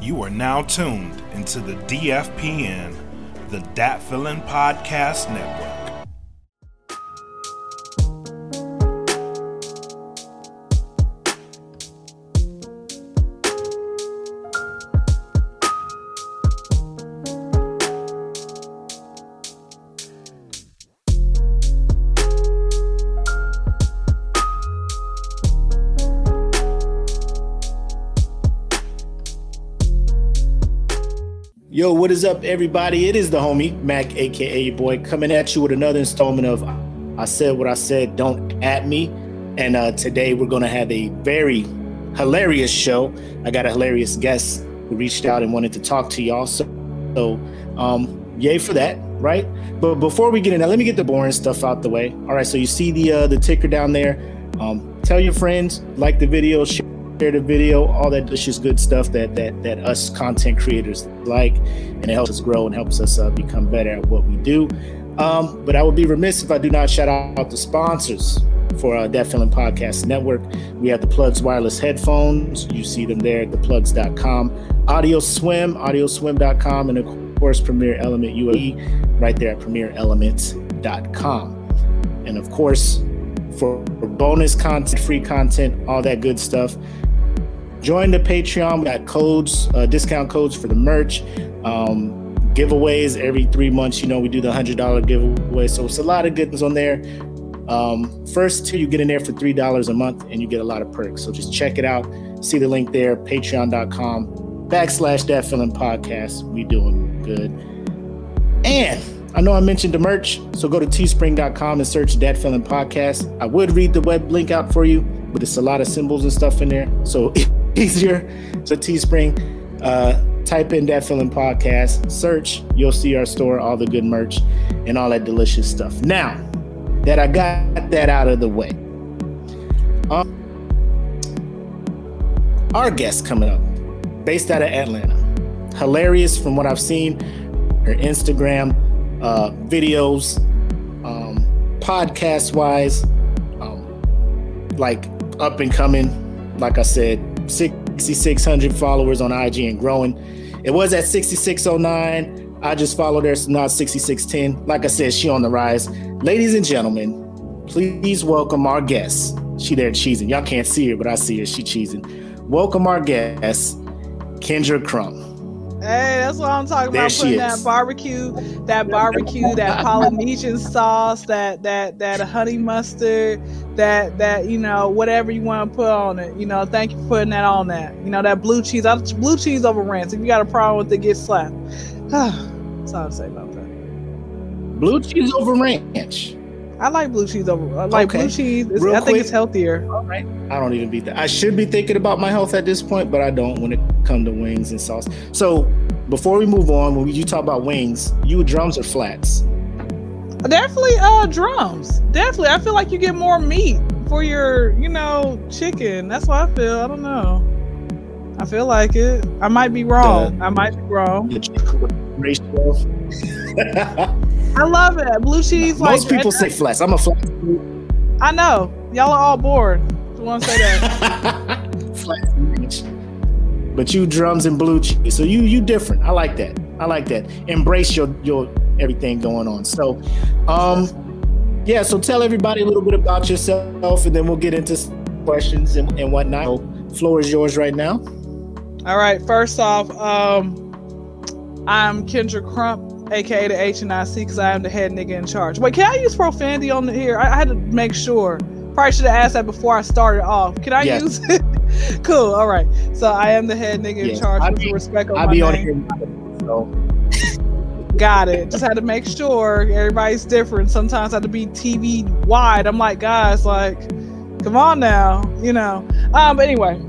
You are now tuned into the DFPN, the Dat Feeling Podcast Network. Is up, everybody? It is the homie Mac, aka your boy, coming at you with another installment of I Said What I Said, Don't At Me. And uh, today we're going to have a very hilarious show. I got a hilarious guest who reached out and wanted to talk to y'all. So, so um, yay for that, right? But before we get in, let me get the boring stuff out the way. All right, so you see the uh, the ticker down there. Um, tell your friends, like the video, share share the video, all that delicious good stuff that that that us content creators like, and it helps us grow and helps us uh, become better at what we do. Um, but I would be remiss if I do not shout out the sponsors for uh, Dat Feeling Podcast Network. We have the Plugs wireless headphones. You see them there at theplugs.com. Audio Swim, audioswim.com, and of course, Premier Element UAE right there at premierelements.com. And of course, for bonus content, free content, all that good stuff, join the Patreon. We got codes, uh, discount codes for the merch, um, giveaways every three months. You know, we do the hundred dollar giveaway, so it's a lot of good things on there. Um, first you get in there for three dollars a month, and you get a lot of perks. So just check it out. See the link there, Patreon.com backslash Dat Feeling Podcast. We doing good. And I know I mentioned the merch, so go to teespring.com and search Dat Feeling Podcast. I would read the web link out for you, but it's a lot of symbols and stuff in there. So easier. So Teespring, uh, type in Dat Feeling Podcast, search, you'll see our store, all the good merch, and all that delicious stuff. Now that I got that out of the way, um, our guest coming up, based out of Atlanta, hilarious from what I've seen, her Instagram uh, videos, um, podcast wise, um, like up and coming. Like I said, 6,600 followers on IG and growing. It was at 6,609. I just followed her, so now 6,610. Like I said, she on the rise. Ladies and gentlemen, please welcome our guest. She there cheesing. Y'all can't see her, but I see her. She cheesing. Welcome our guest, Kyndra Crump. Hey, that's what I'm talking There about. Putting is. that barbecue, that barbecue, that Polynesian sauce, that that that honey mustard, that that you know whatever you want to put on it. You know, thank you for putting that on that. You know that blue cheese. I, blue cheese over ranch. If you got a problem with it, get slapped. That's all I say about that. Blue cheese over ranch. I like blue cheese over. I like Okay. blue cheese. I think quick. it's healthier. All right. I don't even beat that. I should be thinking about my health at this point, but I don't when it comes to wings and sauce. So before we move on, when you talk about wings, you drums or flats? Definitely uh drums. Definitely. I feel like you get more meat for your, you know, chicken. That's what I feel. I don't know. I feel like it. I might be wrong. I might be wrong. The chicken ratio. I love it. Blue cheese like Most people say flats. I'm a flat. I know. Y'all are all bored. Just want to say that. flat. But you drums and blue cheese. So you you different. I like that. I like that. Embrace your your everything going on. So um yeah, so tell everybody a little bit about yourself and then we'll get into questions and, and whatnot. So, floor is yours right now. all right. First off, um, I'm Kyndra Crump, aka the H and I C, because I am the head nigga in charge. Wait, can I use profanity on the here? I, I had to make sure. Probably should have asked that before I started off. Can I Yes. use it? cool. All right. So I am the head nigga in Yes. charge. I be- respect of I'll my be on here. So Got it. Just had to make sure everybody's different. Sometimes I have to be TV wide. I'm like, guys, like, come on now, you know. Um, but anyway,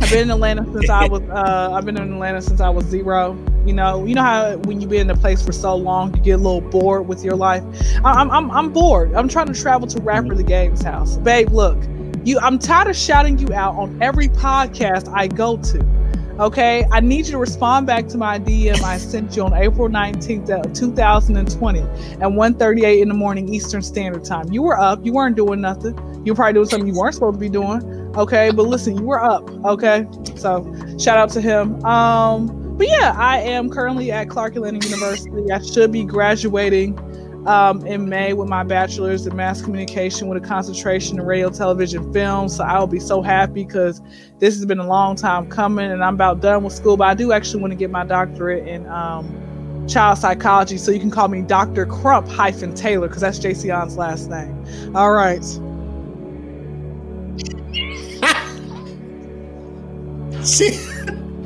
I've been in Atlanta since I was. Uh, I've been in Atlanta since I was zero. You know, you know how when you've been in a place for so long, you get a little bored with your life. I'm, I'm, I'm bored. I'm trying to travel to Rapper the Game's house, babe. Look, you. I'm tired of shouting you out on every podcast I go to. Okay, I need you to respond back to my DM I sent you on April 19th of 2020 at 1:38 in the morning Eastern Standard Time. You were up, you weren't doing nothing. You probably doing something you weren't supposed to be doing. Okay, but listen, you were up. Okay, so shout out to him. Um, but yeah, I am currently at Clark Atlanta University. I should be graduating um, in May with my bachelor's in mass communication with a concentration in radio, television, film. So I'll be so happy because this has been a long time coming and I'm about done with school. But I do actually want to get my doctorate in um, child psychology. So you can call me Dr. Crump hyphen Taylor because that's Jayceon's last name. All right. she,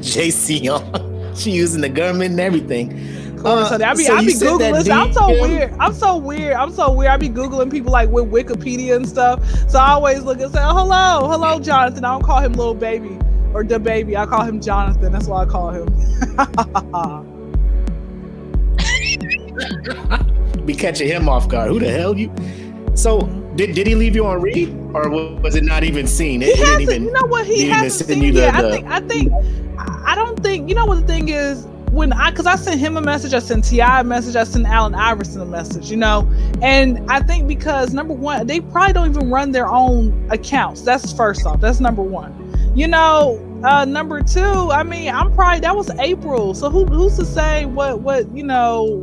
Jayceon, she using the government and everything. Uh, so I be, so I be googling. I'm so weird. I'm so weird. I'm so weird. I be googling people like with Wikipedia and stuff. So I always look and say, oh, "Hello, hello, Jonathan." I don't call him little baby or the baby. I call him Jonathan. That's why I call him. be catching him off guard. Who the hell you? So did, did he leave you on read, or was it not even seen? It, he hasn't. Even, you know what? He hasn't seen yet. I think. I think. I don't think. You know what the thing is when I, cause I sent him a message, I sent T.I. a message, I sent Allen Iverson a message, you know, and I think because number one, they probably don't even run their own accounts. That's first off. That's number one. You know, uh, number two, I mean, I'm probably that was April, so who, who's to say what what you know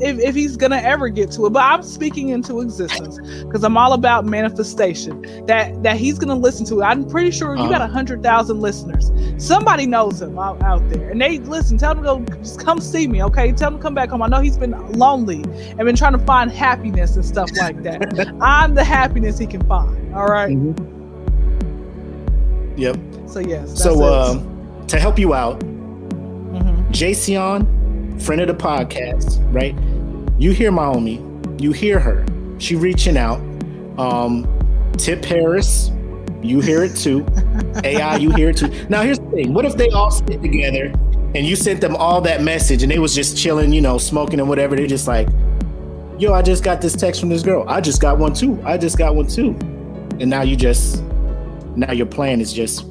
if, if he's gonna ever get to it. But I'm speaking into existence because I'm all about manifestation. That that he's gonna listen to it. I'm pretty sure you got a uh-huh. hundred thousand listeners. Somebody knows him out, out there, and they listen. Tell him to go, just come see me, okay? Tell him to come back home. I know he's been lonely and been trying to find happiness and stuff like that. I'm the happiness he can find. All right? mm-hmm. Yep. So yes. So um, to help you out, mm-hmm. Jayceon, friend of the podcast, right? You hear my homie, you hear her. She reaching out. Um, Tip Harris, you hear it too. AI, you hear it too. Now here's the thing: what if they all sit together and you sent them all that message and they was just chilling, you know, smoking and whatever? They're just like, "Yo, I just got this text from this girl. I just got one too. I just got one too." And now you just, now your plan is just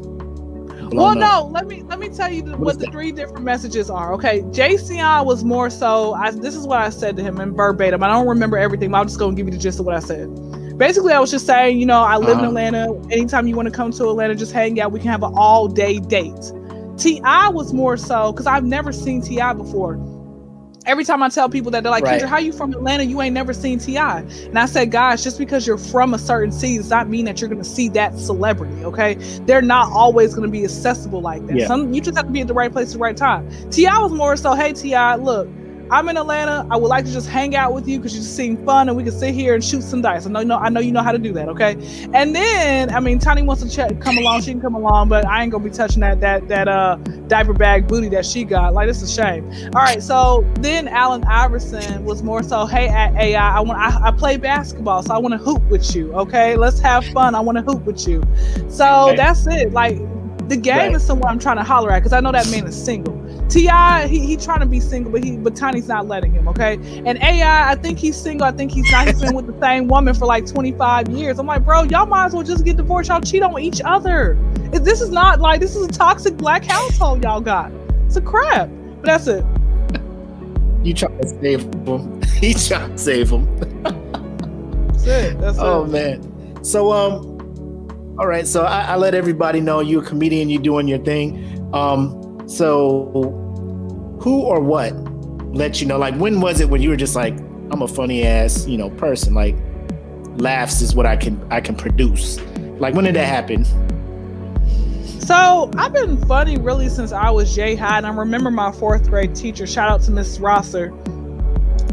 well, no, let me let me tell you the, what the three different messages are. Okay, Jayceon was more so. I, this is what I said to him in verbatim. I don't remember everything, but I'm just gonna give you the gist of what I said. Basically, I was just saying, you know, I live uh-huh. in Atlanta. Anytime you want to come to Atlanta, just hang out. We can have an all day date. T.I. was more so because I've never seen T.I. before every time I tell people that they're like, right. Kyndra, how you from Atlanta? You ain't never seen T.I. And I said, guys, just because you're from a certain city does not mean that you're gonna see that celebrity. Okay. They're not always gonna be accessible like that. Yeah. Some you just have to be at the right place at the right time. T.I. was more so, hey T.I., look, I'm in Atlanta. I would like to just hang out with you because you just seem fun and we can sit here and shoot some dice. I know, you know, I know you know how to do that. Okay. And then, I mean, Tiny wants to check, come along. She can come along, but I ain't gonna be touching that that that uh diaper bag booty that she got. Like, it's a shame. All right. So then Allen Iverson was more so, hey, at AI, I want, I, I play basketball, so I want to hoop with you. Okay. Let's have fun. I want to hoop with you. So okay. that's it. Like, the game right. is someone I'm trying to holler at because I know that man is single. T.I. he, he trying to be single, but he but Tiny's not letting him. Okay, and AI I think he's single. I think he's not. He's been with the same woman for like 25 years. I'm like, bro, y'all might as well just get divorced. Y'all cheat on each other. This is not like this is a toxic black household y'all got. It's a crap. But that's it. You try to save him. he trying to save him. that's it. That's oh it. man. So um, all right. So I, I let everybody know you're a comedian. You're doing your thing. Um, so, who or what let you know? Like, when was it when you were just like, I'm a funny ass, you know, person? Like, laughs is what I can I can produce. Like, when did that happen? So I've been funny really since I was J high, and I remember my fourth grade teacher. Shout out to Miss Rosser.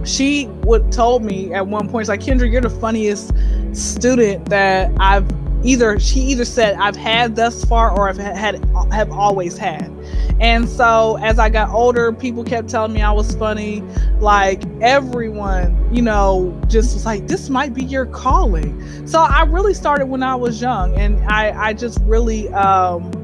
She would told me at one point, like Kyndra, you're the funniest student that I've either. She either said I've had thus far, or I've had have always had. And so as I got older, people kept telling me I was funny. Like everyone, you know, just was like, this might be your calling. So I really started when I was young and I, I just really um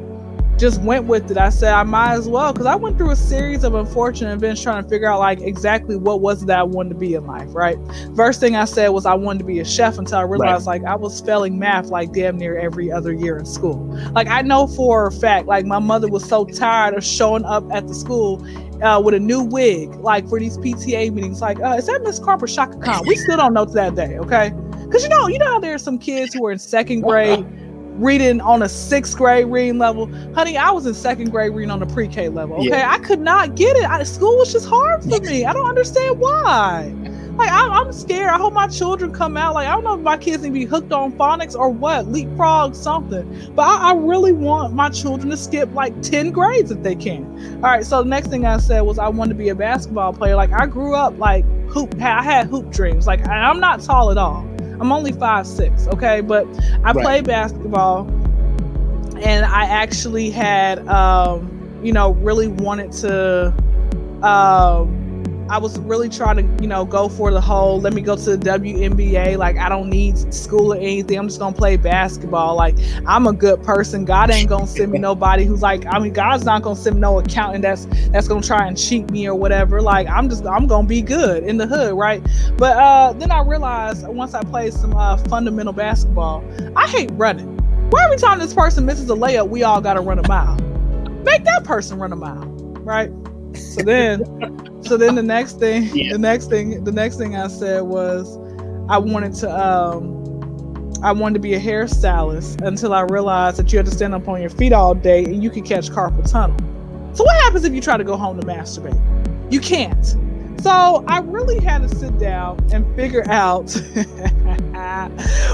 just went with it. I said I might as well because I went through a series of unfortunate events trying to figure out like exactly what was that I wanted to be in life. Right. First thing I said was I wanted to be a chef until I realized right. like I was failing math like damn near every other year in school. Like I know for a fact like my mother was so tired of showing up at the school uh, with a new wig, like for these PTA meetings, like, uh, is that Miss Carper Chaka Khan? We still don't know to that day, okay? Because you know, you know how there's some kids who are in second grade reading on a sixth grade reading level. Honey, I was in second grade reading on a pre-K level. Okay, yeah. I could not get it. I, school was just hard for me. I don't understand why. Like I, am scared. I hope my children come out. Like I don't know if my kids need to be hooked on phonics or what, leapfrog something. But I, I really want my children to skip like ten grades if they can. All right. So the next thing I said was I wanted to be a basketball player. Like I grew up like hoop. I had hoop dreams. Like I'm not tall at all. I'm only five six. Okay, but I right. played basketball, and I actually had, um, you know, really wanted to. Um, I was really trying to, you know, go for the whole let me go to the WNBA. Like, I don't need school or anything. I'm just gonna play basketball. Like, I'm a good person. God ain't gonna send me nobody who's like, I mean, God's not gonna send me no accountant that's that's gonna try and cheat me or whatever. Like, I'm just I'm gonna be good in the hood, right? But uh then I realized once I played some uh, fundamental basketball, I hate running. Why every time this person misses a layup, we all gotta run a mile. Make that person run a mile, right? So then so then the next thing yeah. the next thing the next thing I said was I wanted to um I wanted to be a hairstylist until I realized that you had to stand up on your feet all day and you could catch carpal tunnel. So what happens if you try to go home to masturbate? You can't. So I really had to sit down and figure out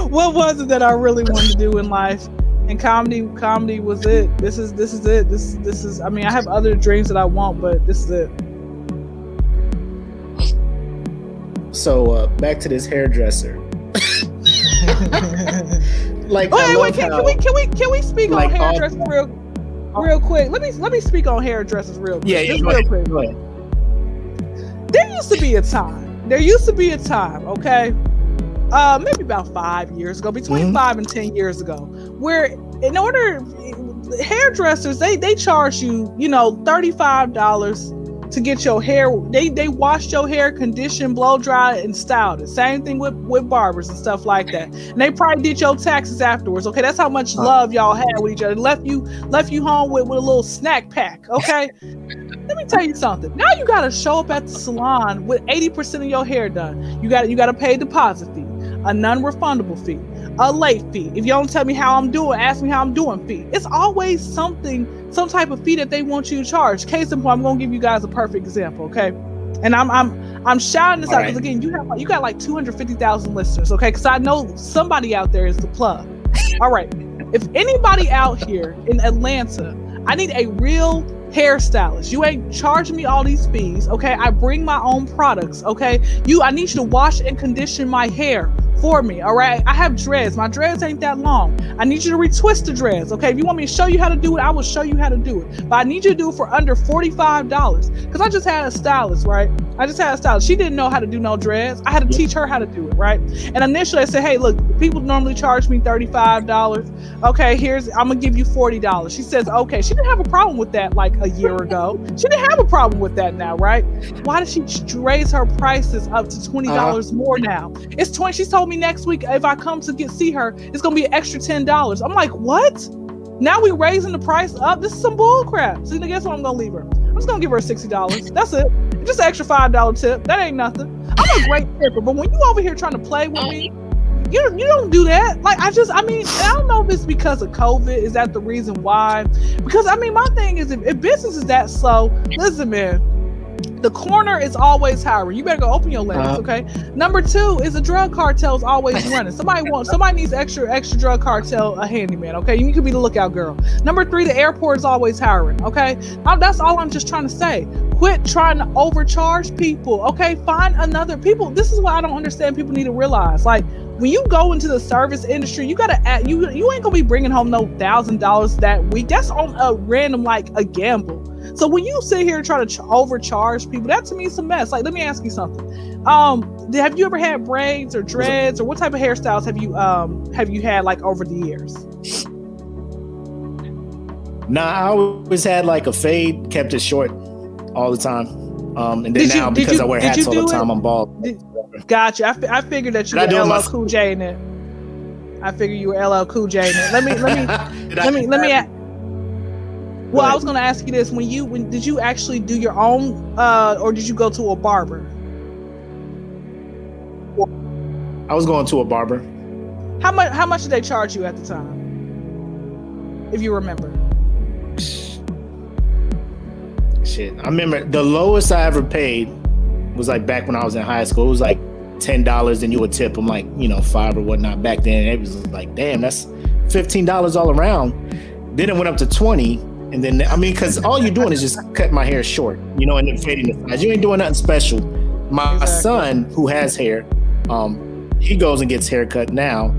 what was it that I really wanted to do in life. And comedy, comedy was it. This is this is it. This this is I mean I have other dreams that I want, but this is it. So uh, back to this hairdresser. like, wait, wait, can, how, can, we can we can we speak like, on hairdressers real real quick? Let me let me speak on hairdressers real quick. Yeah, yeah, real ahead, quick. There used to be a time. There used to be a time. Okay, uh, maybe about five years ago, between mm-hmm. five and ten years ago, where in order hairdressers they they charge you you know thirty five dollars to get your hair they they wash your hair condition blow dry and styled it. Same thing with with barbers and stuff like that. And they probably did your taxes afterwards. Okay that's how much love y'all had with each other. Left you left you home with, with a little snack pack okay? Let me tell you something. Now you gotta show up at the salon with 80% of your hair done. You got you gotta pay a deposit fee a non-refundable fee a late fee. If y'all don't tell me how I'm doing, ask me how I'm doing fee. It's always something, some type of fee that they want you to charge. Case in point, I'm gonna give you guys a perfect example, okay? And I'm I'm I'm shouting this All out because right. again, you have you got like 250,000 listeners, okay? Because I know somebody out there is the plug. All right. If anybody out here in Atlanta, I need a real hairstylist. You ain't charging me all these fees, okay? I bring my own products, okay? You I need you to wash and condition my hair for me. All right. I have dreads. My dreads ain't that long. I need you to retwist the dreads. Okay. If you want me to show you how to do it, I will show you how to do it. But I need you to do it for under $45. Because I just had a stylist, right? I just had a stylist. She didn't know how to do no dreads. I had to teach her how to do it, right? And initially I said, hey, look, people normally charge me $35. Okay, here's I'm gonna give you $40. She says, okay. She didn't have a problem with that like a year ago. She didn't have a problem with that now, right? Why did she raise her prices up to $20 uh-huh. more now? It's 20. She told me next week if I come to get see her, it's gonna be an extra $10. I'm like, what? Now we raising the price up. This is some bull crap. So guess what I'm gonna leave her? I'm just gonna give her $60. That's it. Just an extra five dollar tip. That ain't nothing. I'm a great tipper, but when you over here trying to play with me, you you don't do that. Like I just, I mean, I don't know if it's because of COVID. Is that the reason why? Because I mean, my thing is, if, if business is that slow, listen, man the corner is always hiring. You better go open your legs, uh-huh. okay? Number two is a drug cartel is always running. Somebody wants somebody needs extra extra drug cartel a handyman, okay? You could be the lookout girl. Number three, the airport is always hiring, okay? Now, that's all I'm just trying to say. Quit trying to overcharge people, okay? Find another people. This is what I don't understand. People need to realize, like when you go into the service industry, you gotta add, you you ain't gonna be bringing home no thousand dollars that week. That's on a random like a gamble. So when you sit here and try to ch- overcharge people, that to me is a mess. Like, let me ask you something. Um, have you ever had braids or dreads, or what type of hairstyles have you um have you had like over the years? Nah, I always had like a fade, kept it short all the time. Um, and then did now because you, I wear hats all the time, I'm bald. Did, gotcha. I, f- I figured that you were LL Cool J in it. I figured you were LL Cool J in it. Let me let me let me let me. Well, I was going to ask you this: when you when did you actually do your own, uh, or did you go to a barber? I was going to a barber. How much? How much did they charge you at the time? if you remember. Shit, I remember the lowest I ever paid was like back when I was in high school. It was like ten dollars, and you would tip them like you know five or whatnot. Back then, it was like, damn, that's fifteen dollars all around. Then it went up to twenty, and then I mean, because all you're doing is just cut my hair short, you know, and then fading the sides. You ain't doing nothing special. My Exactly. son, who has hair, um, he goes and gets haircut now.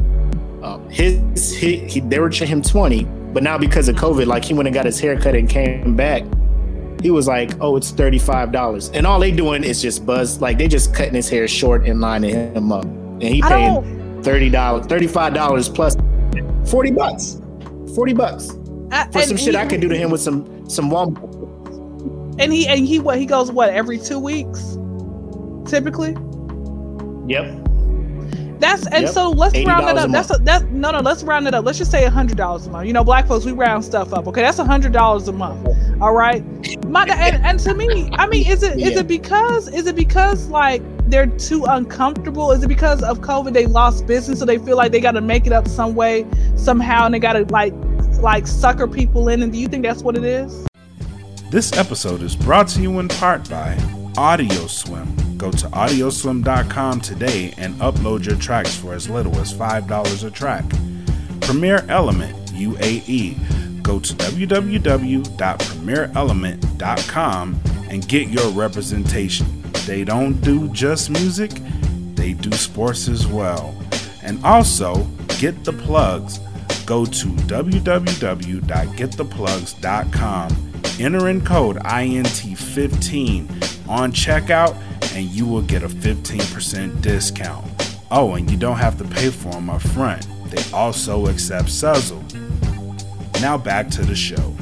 Um, his he, he they were him twenty, but now because of COVID, like he went and got his haircut and came back. He was like, "Oh, it's thirty five dollars," and all they doing is just buzz. Like they just cutting his hair short and lining him up, and he paying thirty dollars, thirty five dollars plus forty bucks, forty bucks I, for some shit he, I could do to him with some some Walmart. And he and he what he goes what every two weeks, typically. Yep. That's and Yep. so let's round it $80 a up. That's a, that's no no. Let's round it up. Let's just say a hundred dollars a month. You know, black folks we round stuff up. Okay, that's a hundred dollars a month. All right. My and, and to me, I mean, is it is Yeah. it because is it because like they're too uncomfortable? Is it because of COVID they lost business, so they feel like they got to make it up some way somehow, and they got to like like sucker people in? And do you think that's what it is? This episode is brought to you in part by AudioSwim. Go to audioswim.com today and upload your tracks for as little as $5 a track. Premier Element UAE. Go to www.premierelement.com and get your representation. They don't do just music, they do sports as well. And also, get the plugs. Go to www.gettheplugs.com. Enter in code INT15 on checkout, and you will get a 15% discount. Oh, and you don't have to pay for them up front. They also accept Sezzle. Now back to the show.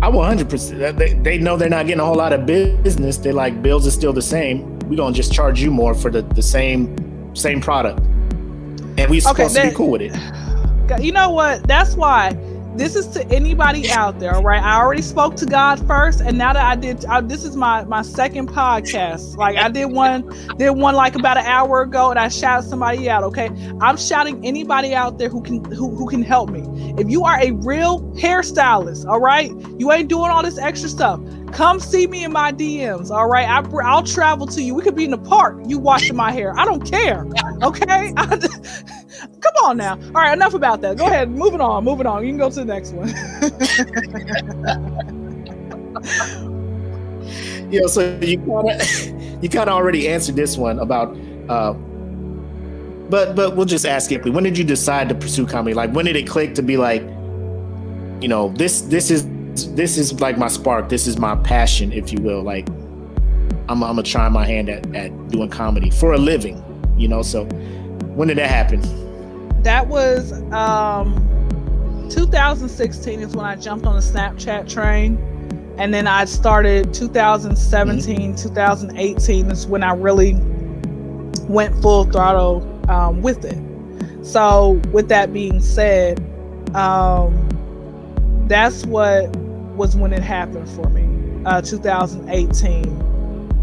I 100%. They, they know they're not getting a whole lot of business. They're like, bills are still the same. We're going to just charge you more for the, the same same product. And we supposed to that- be cool with it. You know what? That's why this is to anybody out there, right? I already spoke to God first, and now that I did, I, this is my my second podcast. Like I did one, did one like about an hour ago, and I shouted somebody out. Okay, I'm shouting anybody out there who can who, who can help me. If you are a real hairstylist, all right, you ain't doing all this extra stuff. Come see me in my DMs, all right? I, I'll travel to you. We could be in the park. You washing my hair. I don't care. Okay. Come on now. All right, enough about that. Go ahead. Moving on. Moving on. You can go to the next one. You know, so you kind of you kind of already answered this one about uh but but we'll just ask it. When did you decide to pursue comedy? Like when did it click to be like, you know, this this is this is like my spark. This is my passion, if you will. Like I'm I'm gonna try my hand at at doing comedy for a living, you know. So when did that happen? that was um 2016 is when I jumped on the Snapchat train. And then I started 2017, 2018 is when I really went full throttle um, with it. So, with that being said, um, that's what was when it happened for me, uh, 2018.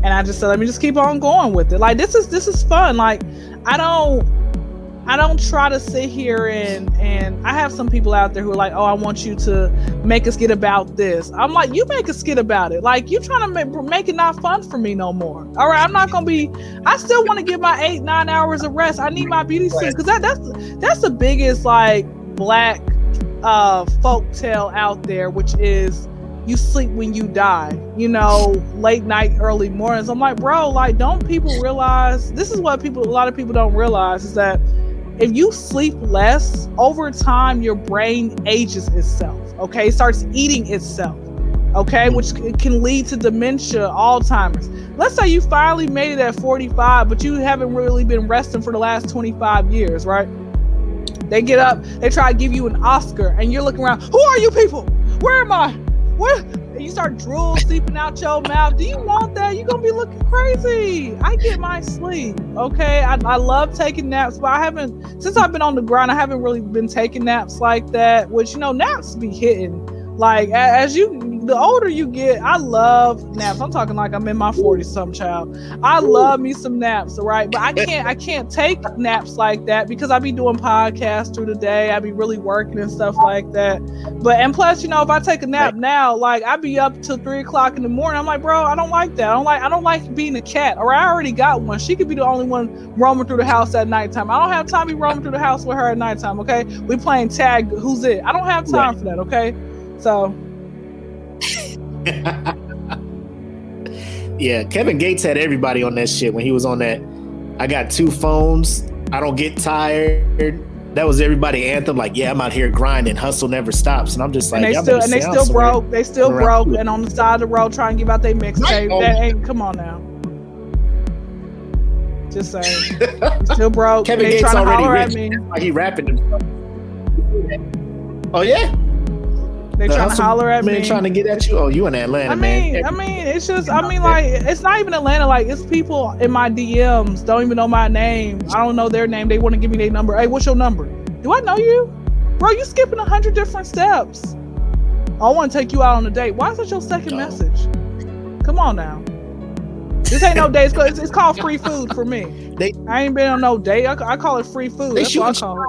And I just said, let me just keep on going with it. Like this is this is fun. Like I don't I don't try to sit here and and I have some people out there who are like, oh, I want you to make a skit about this. I'm like, you make a skit about it. Like you trying to make, make it not fun for me no more. All right, I'm not gonna be. I still want to get my eight nine hours of rest. I need my beauty sleep because that that's that's the biggest like black uh folk tale out there, which is you sleep when you die. You know, late night, early mornings. I'm like, bro, like, don't people realize this is what people a lot of people don't realize is that if you sleep less over time your brain ages itself okay it starts eating itself okay which can lead to dementia alzheimer's let's say you finally made it at 45 but you haven't really been resting for the last 25 years right they get up they try to give you an oscar and you're looking around who are you people? Where am i? Where and you start drool seeping out your mouth. Do you want that? You're gonna be looking crazy. I get my sleep okay? I, I love taking naps but i haven't since i've been on the grind i haven't really been taking naps like that which you know naps be hitting. Like as you the older you get, I love naps. I'm talking like I'm in my 40 some child. I love me some naps, right? But I can't I can't take naps like that because I be doing podcasts through the day. I be really working and stuff like that. But and plus, you know, if I take a nap now, like I be up till three o'clock in the morning. I'm like, bro, I don't like that. I don't like I don't like being a cat. Or I already got one. She could be the only one roaming through the house at nighttime. I don't have time to be roaming through the house with her at nighttime. Okay, we playing tag. Who's it? I don't have time right. for that. Okay, so. yeah, Kevin Gates had everybody on that shit when he was on that. I got two phones. I don't get tired. That was everybody anthem. Like, yeah, I'm out here grinding. Hustle never stops. And I'm just like, and they still and they still broke. They still broke. And on the side of the road, trying to give out their mixtape. Right. That oh. ain't. Come on now. Just saying. still broke. Kevin they Gates already rich. Like he rapping himself. Oh yeah. They trying to holler at me. Trying to get at you. Oh, you in Atlanta, I mean, man. I mean, it's just. I mean, like, it's not even Atlanta. Like, it's people in my DMs don't even know my name. I don't know their name. They want to give me their number. Hey, what's your number? Do I know you, bro? You skipping a hundred different steps. I want to take you out on a date. Why is that your second no. message? Come on now. This ain't no date. It's, it's, called free food for me. They, I ain't been on no date. I, I call it free food. That's what I call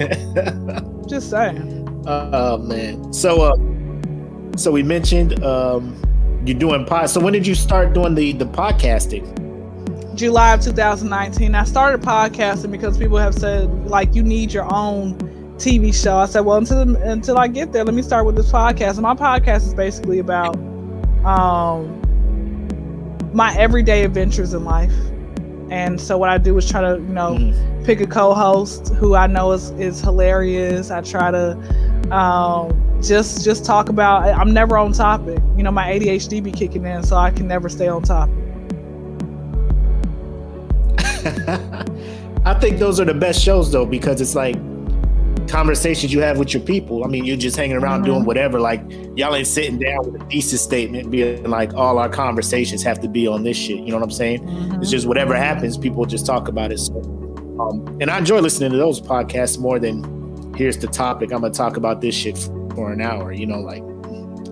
it. Just saying. Oh man. So uh so we mentioned um you're doing pod. So when did you start doing the the podcasting? July of 2019. I started podcasting because people have said like you need your own TV show. I said, well, until until I get there, let me start with this podcast. And my podcast is basically about um my everyday adventures in life. And so what I do is try to, you know, mm-hmm. pick a co-host who I know is is hilarious. I try to um, just just talk about. I'm never on topic. You know, my ADHD be kicking in, so I can never stay on topic. I think those are the best shows though because it's like conversations you have with your people. I mean, you're just hanging around mm-hmm. doing whatever. Like y'all ain't sitting down with a thesis statement, being like, all our conversations have to be on this shit. You know what I'm saying? Mm-hmm. It's just whatever happens, people just talk about it. So, um, and I enjoy listening to those podcasts more than here's the topic. I'm gonna talk about this shit for an hour. You know, like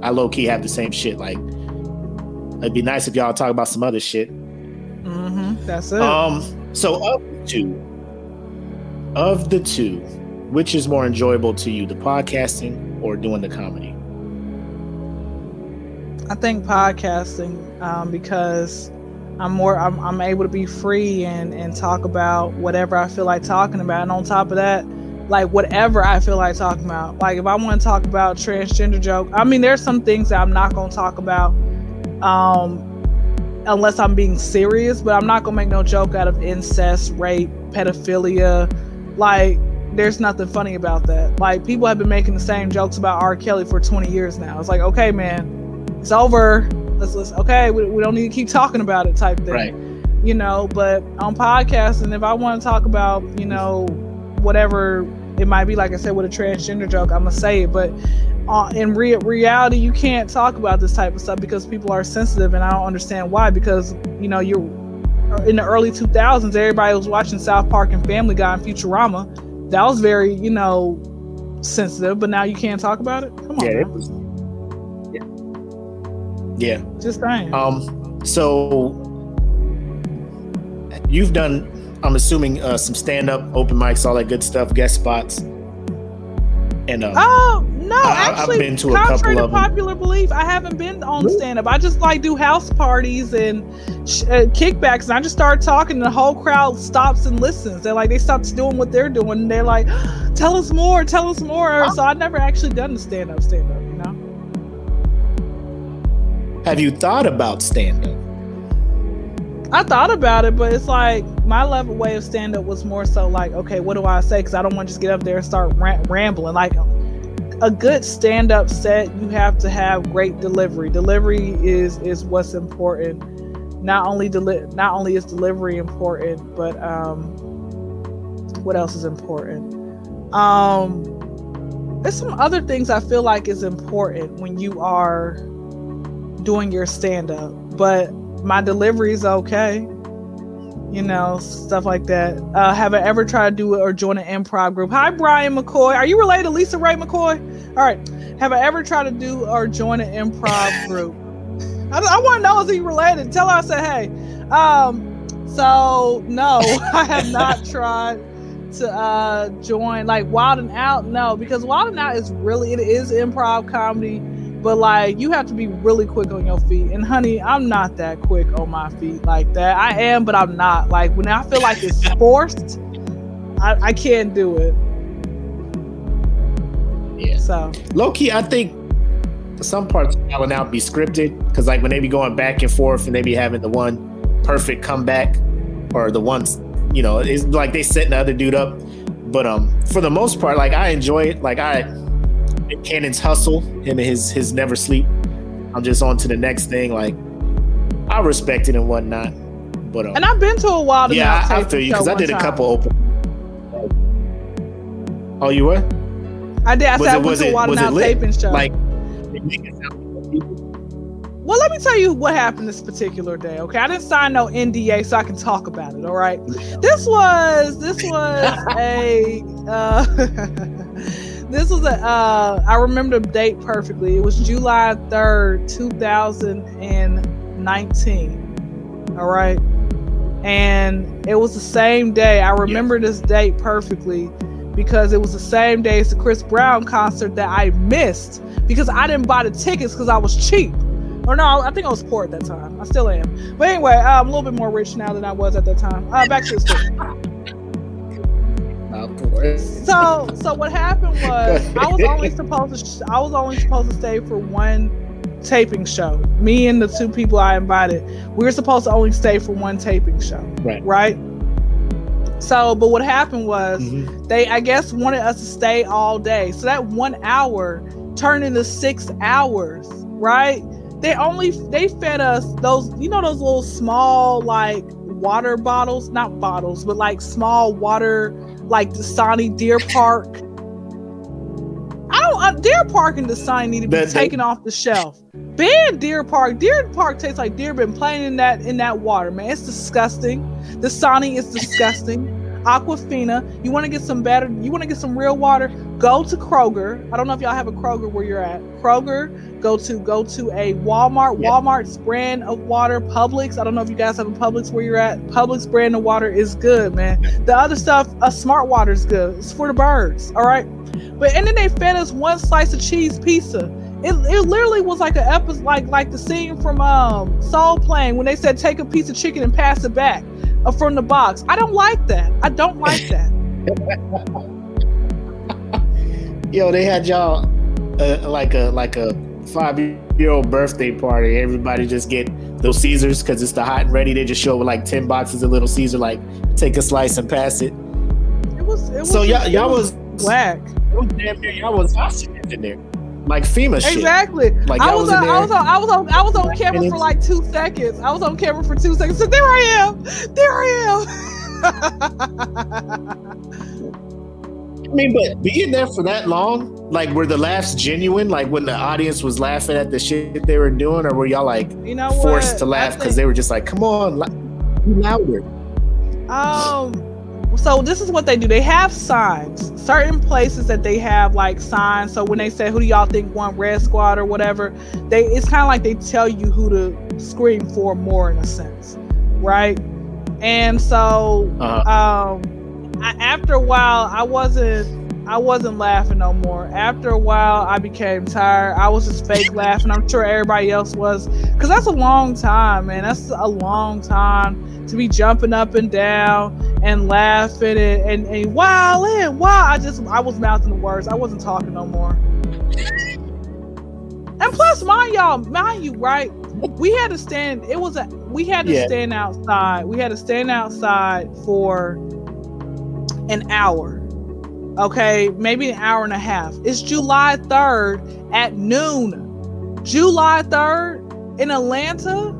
I low key have the same shit. Like it'd be nice if y'all talk about some other shit. Mm-hmm. That's it. Um. So of the two, of the two, which is more enjoyable to you, the podcasting or doing the comedy? I think podcasting um, because I'm more I'm, I'm able to be free and and talk about whatever I feel like talking about. And on top of that, like whatever I feel like talking about. Like if I want to talk about transgender joke, I mean there's some things that I'm not gonna talk about um unless I'm being serious, but I'm not gonna make no joke out of incest, rape, pedophilia. Like there's nothing funny about that. Like people have been making the same jokes about R. Kelly for 20 years now. It's like, okay, man, it's over. Let's let's okay, we, we don't need to keep talking about it type thing. Right. You know, but on podcasting, if I want to talk about, you know, whatever it might be, like I said, with a transgender joke, I'm gonna say it. But uh, in re- reality, you can't talk about this type of stuff because people are sensitive, and I don't understand why. Because you know, you're in the early 2000s, everybody was watching South Park and Family Guy and Futurama that was very, you know, sensitive, but now you can't talk about it. Come on. Yeah, it was, yeah. Yeah. Just saying. Um, so you've done, I'm assuming, uh, some stand up, open mics, all that good stuff, guest spots. And uh, oh no, I, actually, I've been to contrary to popular belief, I haven't been on really? stand up. I just like do house parties and sh- uh, kickbacks, and I just start talking, and the whole crowd stops and listens. They're like, they stop doing what they're doing, and they're like, "Tell us more, tell us more." Oh. So I've never actually done the stand up, stand up, you know. Have you thought about stand up? I thought about it, but it's like my level way of stand up was more so like, okay, what do I say? Because I don't want to just get up there and start rambling. Like a good stand up set, you have to have great delivery. Delivery is is what's important. Not only deli- not only is delivery important, but um, what else is important? Um, there's some other things I feel like is important when you are doing your stand up, but my delivery is okay. You know, stuff like that. Uh, have I ever tried to do it or join an improv group? Hi, Brian McCoy. Are you related to LisaRaye McCoy? All right. Have I ever tried to do or join an improv group? I, I want to know is he related? Tell her I said hey. Um, so no, I have not tried to uh join like Wild and Out. No, because Wild and Out is really it is improv comedy but like you have to be really quick on your feet. And honey, I'm not that quick on my feet like that. I am, but I'm not. Like when I feel like it's forced, I, I can't do it. Yeah. So low key, I think some parts of Wild Out be scripted because like when they be going back and forth and they be having the one perfect comeback or the ones you know it's like they setting the other dude up. But um, for the most part, like I enjoy it. Like I Cannon's hustle, him and his his never sleep. I'm just on to the next thing. Like I respect it and whatnot. But um, and I've been to a while. Yeah, I, I feel you because I did a couple open. Oh, you were? I did. I was said it, I went to a Wild 'N Out taping show. Like, well, let me tell you what happened this particular day. Okay, I didn't sign no NDA, so I can talk about it. All right. This was this was a. Uh, this was a uh I remember the date perfectly. It was July 3rd, 2019. All right. And it was the same day. I remember yes. this date perfectly because it was the same day as the Chris Brown concert that I missed because I didn't buy the tickets because I was cheap. Or no, I think I was poor at that time. I still am. But anyway, uh, I'm a little bit more rich now than I was at that time. Uh, back to the story. So so what happened was I was only supposed to sh- I was only supposed to stay for one taping show. Me and the two people I invited, we were supposed to only stay for one taping show. Right. Right. So, but what happened was mm-hmm. they, I guess, wanted us to stay all day. So that one hour turned into six hours, right? They only they fed us those, you know, those little small like water bottles, not bottles, but like small water like the Dasani Deer Park. I don't. Uh, Deer Park and Dasani need to be taken off the shelf. Ban Deer Park. Deer Park tastes like deer been playing in that in that water, man. It's disgusting. Dasani is disgusting. Aquafina. You want to get some better, you want to get some real water, go to Kroger. I don't know if y'all have a Kroger where you're at. Kroger, go to go to a Walmart. Yep. Walmart's brand of water, Publix. I don't know if you guys have a Publix where you're at. Publix brand of water is good, man. The other stuff, a smart water is good. It's for the birds. All right. But and then they fed us one slice of cheese pizza. It, it literally was like an episode like like the scene from um Soul Plane when they said take a piece of chicken and pass it back from the box. I don't like that. I don't like that. Yo, they had y'all uh, like a like a five year old birthday party. Everybody just get those Caesars because it's the hot and ready. They just show up with like ten boxes of little Caesar. Like take a slice and pass it. It was. It was so y'all y'all was whack. It was damn near y'all was oxygen in there like FEMA shit. Exactly. Like I was, on, I was on, I was on, I was on camera for like two seconds. I was on camera for two seconds. So there I am. There I am. I mean, but being there for that long, like, were the laughs genuine? Like when the audience was laughing at the shit they were doing, or were y'all like you know forced what? to laugh because they were just like, "Come on, louder." Um so this is what they do. They have signs. Certain places that they have like signs. So when they say who do y'all think won Red Squad or whatever, they it's kind of like they tell you who to scream for more in a sense, right? And so uh-huh. um, I, after a while, I wasn't I wasn't laughing no more. After a while, I became tired. I was just fake laughing. I'm sure everybody else was, because that's a long time, man. That's a long time to be jumping up and down and laughing and and, and wow and wow. I just I was mouthing the words. I wasn't talking no more. And plus, mind y'all, mind you, right? We had to stand. It was a we had to yeah. stand outside. We had to stand outside for an hour. Okay, maybe an hour and a half. It's July 3rd at noon. July 3rd in Atlanta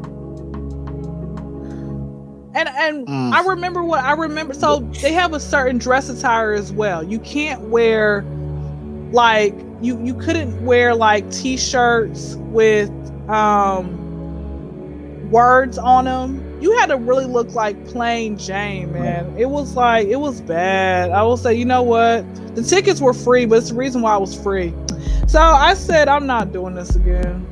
and and mm. I remember what I remember. So they have a certain dress attire as well. You can't wear like you you couldn't wear like t-shirts with um words on them you had to really look like plain Jane, man. It was like it was bad. I will say, you know what? The tickets were free, but it's the reason why it was free. So I said, I'm not doing this again.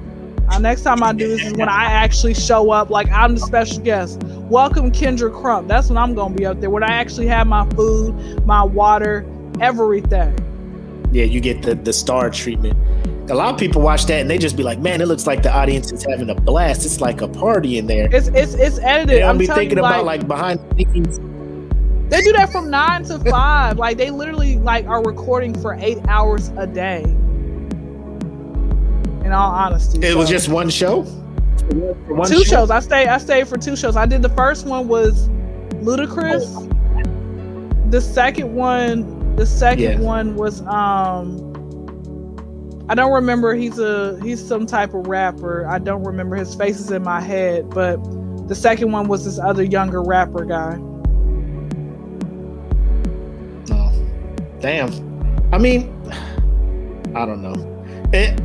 Uh, next time I do this is when I actually show up, like I'm the special guest. Welcome Kyndra Crump. That's when I'm gonna be up there. When I actually have my food, my water, everything. Yeah, you get the the star treatment a lot of people watch that and they just be like, "Man, it looks like the audience is having a blast. It's like a party in there." It's it's it's edited. Don't be thinking you, about like, like behind the scenes. They do that from nine to five. like they literally like are recording for eight hours a day. In all honesty, it so. was just one show. One two show? shows. I stayed. I stayed for two shows. I did the first one was Ludacris. Oh. The second one, the second yeah. one was um I don't remember he's a he's some type of rapper. I don't remember his face is in my head, but the second one was this other younger rapper guy. Oh, damn. I mean, I don't know. It.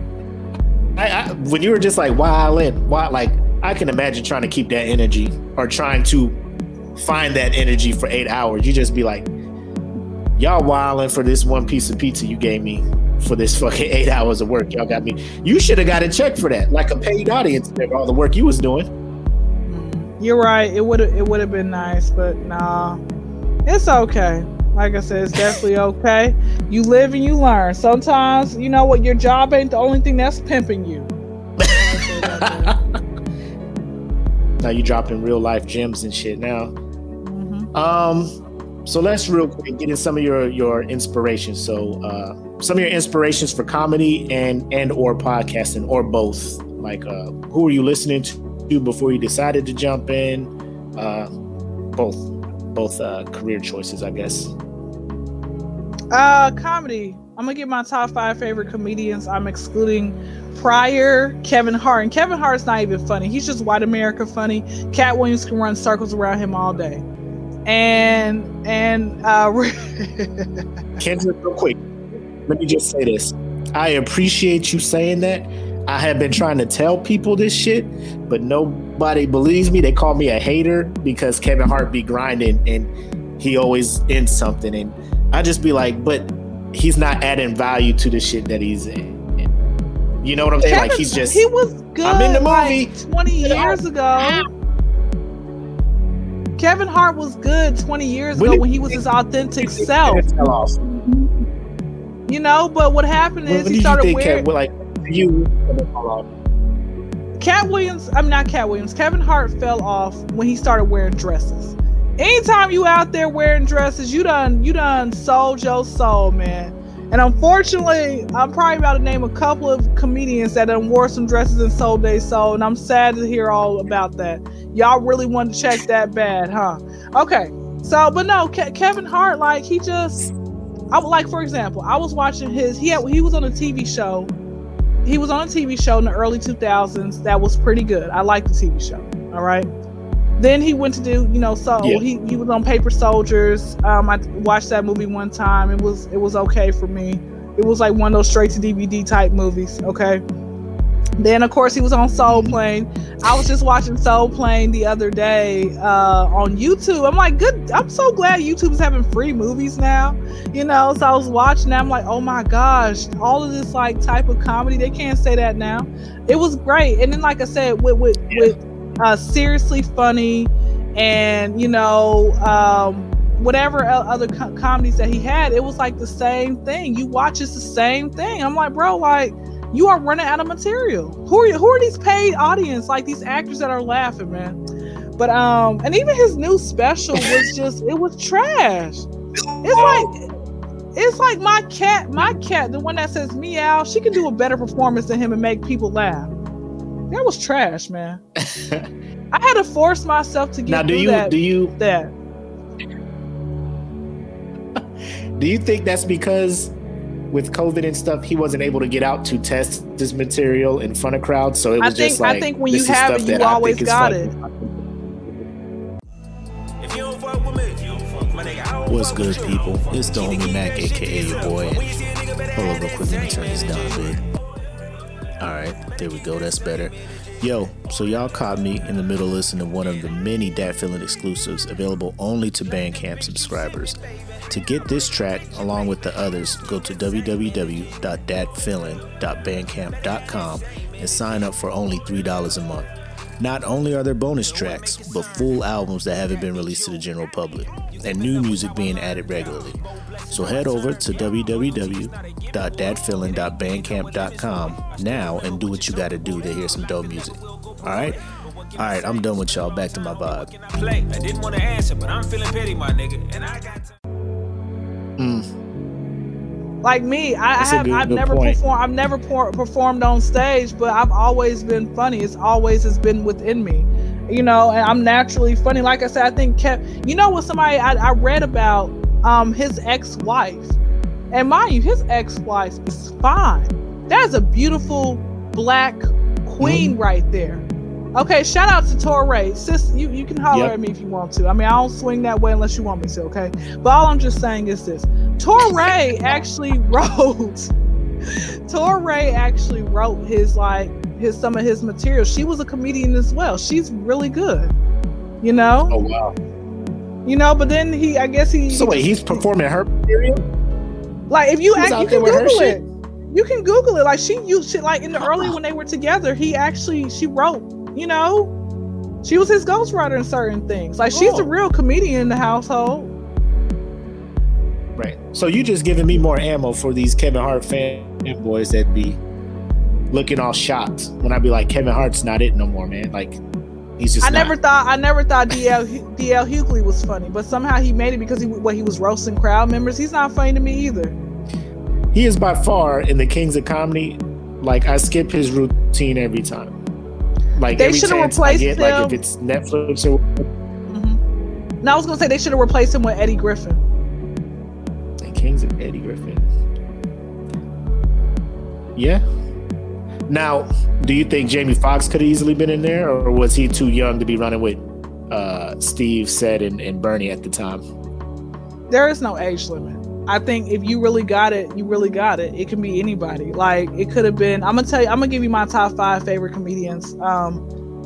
I, I when you were just like wildin', why like I can imagine trying to keep that energy or trying to find that energy for eight hours. You just be like, y'all wilding for this one piece of pizza you gave me for this fucking eight hours of work. Y'all got me. You should have got a check for that, like a paid audience for all the work you was doing. You're right. It would it would have been nice, but nah, it's okay. Like I said, it's definitely okay. You live and you learn. Sometimes you know what your job ain't the only thing that's pimping you. now you dropping real life gems and shit now. Mm-hmm. Um, so let's real quick get in some of your your inspirations. So uh some of your inspirations for comedy and and or podcasting or both like uh who are you listening to before you decided to jump in uh both both uh career choices i guess uh comedy i'm gonna get my top five favorite comedians i'm excluding Pryor, Kevin Hart, and Kevin Hart's not even funny. He's just white America funny. Katt Williams can run circles around him all day. And and uh Kendrick, real quick, let me just say this. I appreciate you saying that. I have been trying to tell people this shit, but nobody believes me. They call me a hater because Kevin Hart be grinding and he always ends something. And I just be like, but he's not adding value to the shit that he's in. You know what I'm saying? Kevin, like he's just he was good. I'm in the movie like 20 years ago. Kevin Hart was good 20 years when ago when he was his authentic self. You know, but what happened is he started wearing Cat, like you. Katt Williams, I'm not Cat Williams. Kevin Hart fell off when he started wearing dresses. Anytime you out there wearing dresses, you done you done sold your soul, man. And unfortunately, I'm probably about to name a couple of comedians that done wore some dresses and sold their soul, and I'm sad to hear all about that. Y'all really wanted to check that bad, huh? Okay, so but no, Ke- Kevin Hart, like he just I like, for example, I was watching his. He had, he was on a TV show. He was on a TV show in the early 2000s that was pretty good. I liked the TV show. All right. Then he went to do, you know, so yeah. he, he was on Paper Soldiers. Um, I watched that movie one time. It was it was okay for me. It was like one of those straight to DVD type movies. Okay. Then of course he was on Soul Plane. I was just watching Soul Plane the other day uh, on YouTube. I'm like, good. I'm so glad YouTube is having free movies now. You know, so I was watching. I'm like, oh my gosh, all of this like type of comedy. They can't say that now. It was great. And then, like I said, with with yeah. with uh, seriously funny, and you know. Um, whatever other co- comedies that he had, it was like the same thing. You watch it's the same thing. I'm like, bro, like you are running out of material. Who are who are these paid audience like these actors that are laughing, man? But um, and even his new special was just it was trash. It's like it's like my cat, my cat, the one that says meow, she can do a better performance than him and make people laugh. That was trash, man. I had to force myself to get now. Do you that, do you that? do you think that's because with COVID and stuff, he wasn't able to get out to test this material in front of crowds. So it was I think, just like I think when you have it, you always got it. What's good, people? It's the homie Mac, aka your boy. hold on, real quick. Let me turn this down a bit. All right, there we go. That's better. Yo, so y'all caught me in the middle listening to one of the many Dat Feeling exclusives available only to Bandcamp subscribers. To get this track, along with the others, go to www.datfeeling.bandcamp.com and sign up for only $3 a month. Not only are there bonus tracks, but full albums that haven't been released to the general public, and new music being added regularly. So head over to www.datfeeling.bandcamp.com now and do what you gotta do to hear some dope music. Alright? Alright, I'm done with y'all. Back to my vibe. I didn't want to answer, but I'm feeling petty, my nigga. And I got to. Mm. like me, I, I That's a have good- I've good never point. performed I've never por- performed on stage, but I've always been funny. It's always has been within me, you know. And I'm naturally funny. Like I said, I think kept You know what? Somebody I, I read about um his ex-wife, and mind you, his ex-wife is fine. That's a beautiful black queen Mm-hmm. right there. Okay, shout out to Torrei. Sis, you, you can holler Yep. at me if you want to. I mean, I don't swing that way unless you want me to, okay? But all I'm just saying is this. Torrei actually wrote Torrei actually wrote his like his some of his material. She was a comedian as well. She's really good. You know? Oh wow. You know, but then he I guess he So wait, he's performing her material? like if you act, you can Google shit? it. You can Google it. Like she used shit like in the early when they were together, he actually she wrote, you know, she was his ghostwriter in certain things. Like she's a Oh. real comedian in the household. Right. So you just giving me more ammo for these Kevin Hart fanboys that be looking all shocked when I be like, Kevin Hart's not it no more, man. Like he's just I not. never thought I never thought DL DL Hughley was funny, but somehow he made it because he what he was roasting crowd members. He's not funny to me either. He is by far in the Kings of Comedy. Like I skip his routine every time. Like They every should've replaced get, like if it's Netflix or hmm Now I was gonna say they should have replaced him with Eddie Griffin. the Kings of Eddie Griffin. Yeah. Now, do you think Jamie Foxx could have easily been in there, or was he too young to be running with uh, Steve, Ced, and, and Bernie at the time? There is no age limit. I think if you really got it, you really got it. It can be anybody. Like it could have been. I'm gonna tell you. I'm gonna give you my top five favorite comedians. Um,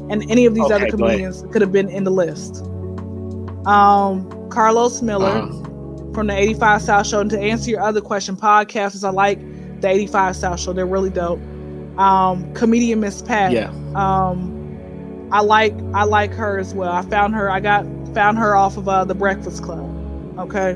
and any of these Okay, other comedians could have been in the list. Um, Carlos Miller Uh-huh. from the 85 South Show. And to answer your other question, podcasters, I like the 85 South Show. They're really dope. Um, comedian Miss Pat. Yeah. Um, I like I like her as well. I found her. I got found her off of uh, the Breakfast Club. Okay.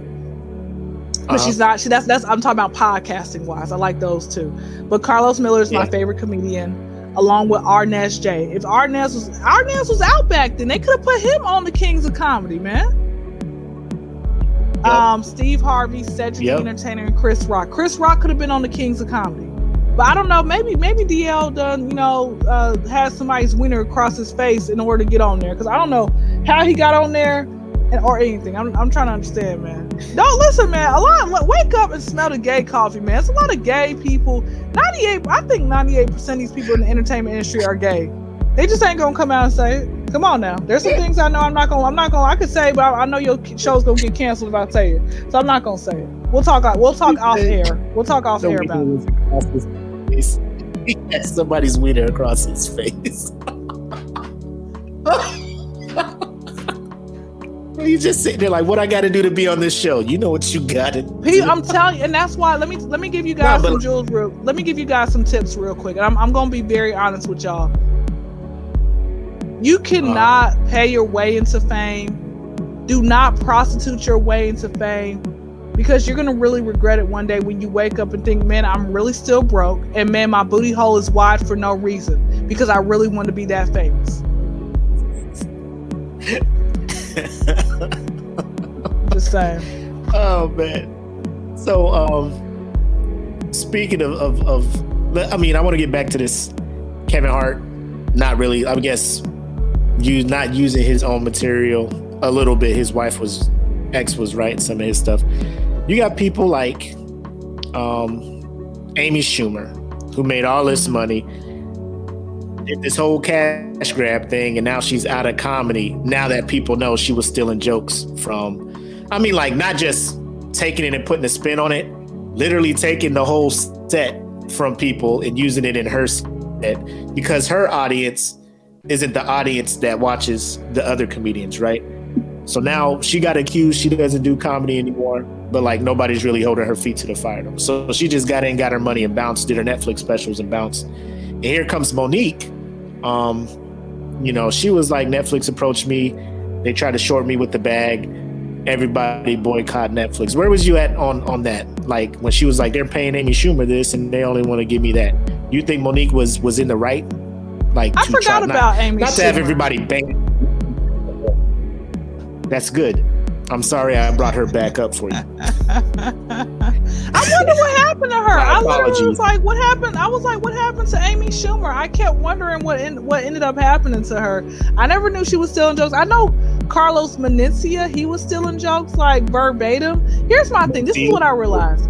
But Uh-huh. she's not. She that's that's. I'm talking about podcasting wise. I like those too. But Carlos Miller is my favorite comedian, along with Arnez J. If Arnez was Arnez was out back then, they could have put him on the Kings of Comedy, man. Yep. Um, Steve Harvey, Cedric Yep. the Entertainer, and Chris Rock. Chris Rock could have been on the Kings of Comedy. But I don't know. Maybe maybe DL done you know uh, has somebody's wiener across his face in order to get on there because I don't know how he got on there and, or anything. I'm, I'm trying to understand, man. Don't listen, man. A lot. Of, wake up and smell the gay coffee, man. It's a lot of gay people. 98. I think 98 percent of these people in the entertainment industry are gay. They just ain't gonna come out and say it. Come on now. There's some things I know I'm not gonna. I'm not gonna. I could say, but I, I know your show's gonna get canceled if I say it. So I'm not gonna say it. We'll talk. We'll talk off air. We'll talk off air about it. Wiener was across his face. He had somebody's wiener across his face. you just sitting there like, what I got to do to be on this show? You know what you got to He. I'm telling you, and that's why. Let me let me give you guys some jewels. Real, let me give you guys some tips real quick. And I'm I'm gonna be very honest with y'all. You cannot pay your way into fame. Do not prostitute your way into fame, because you're gonna really regret it one day when you wake up and think, "Man, I'm really still broke," and "Man, my booty hole is wide for no reason because I really want to be that famous." Just saying. Oh man. So um speaking of of, of I mean, I want to get back to this Kevin Hart not really I guess you not using his own material a little bit. His wife was ex was writing some of his stuff. You got people like um Amy Schumer who made all this money did this whole cash grab thing and now she's out of comedy now that people know she was stealing jokes from I mean, like not just taking it and putting a spin on it, literally taking the whole set from people and using it in her set because her audience isn't the audience that watches the other comedians, right? So now she got accused she doesn't do comedy anymore, but like nobody's really holding her feet to the fire. Though. So she just got in, got her money and bounced, did her Netflix specials and bounced. And here comes Monique. Um, you know, she was like, Netflix approached me. They tried to short me with the bag. Everybody boycott Netflix. Where was you at on on that? Like when she was like, they're paying Amy Schumer this, and they only want to give me that. You think Monique was was in the right? Like I forgot about not, Amy. Not Schumer. to have everybody bang. That's good. I'm sorry I brought her back up for you. I wonder what happened to her. I literally was like, "What happened?" I was like, "What happened to Amy Schumer?" I kept wondering what en- what ended up happening to her. I never knew she was stealing jokes. I know Carlos Mencia, he was stealing jokes like verbatim. Here's my thing. This is what I realized: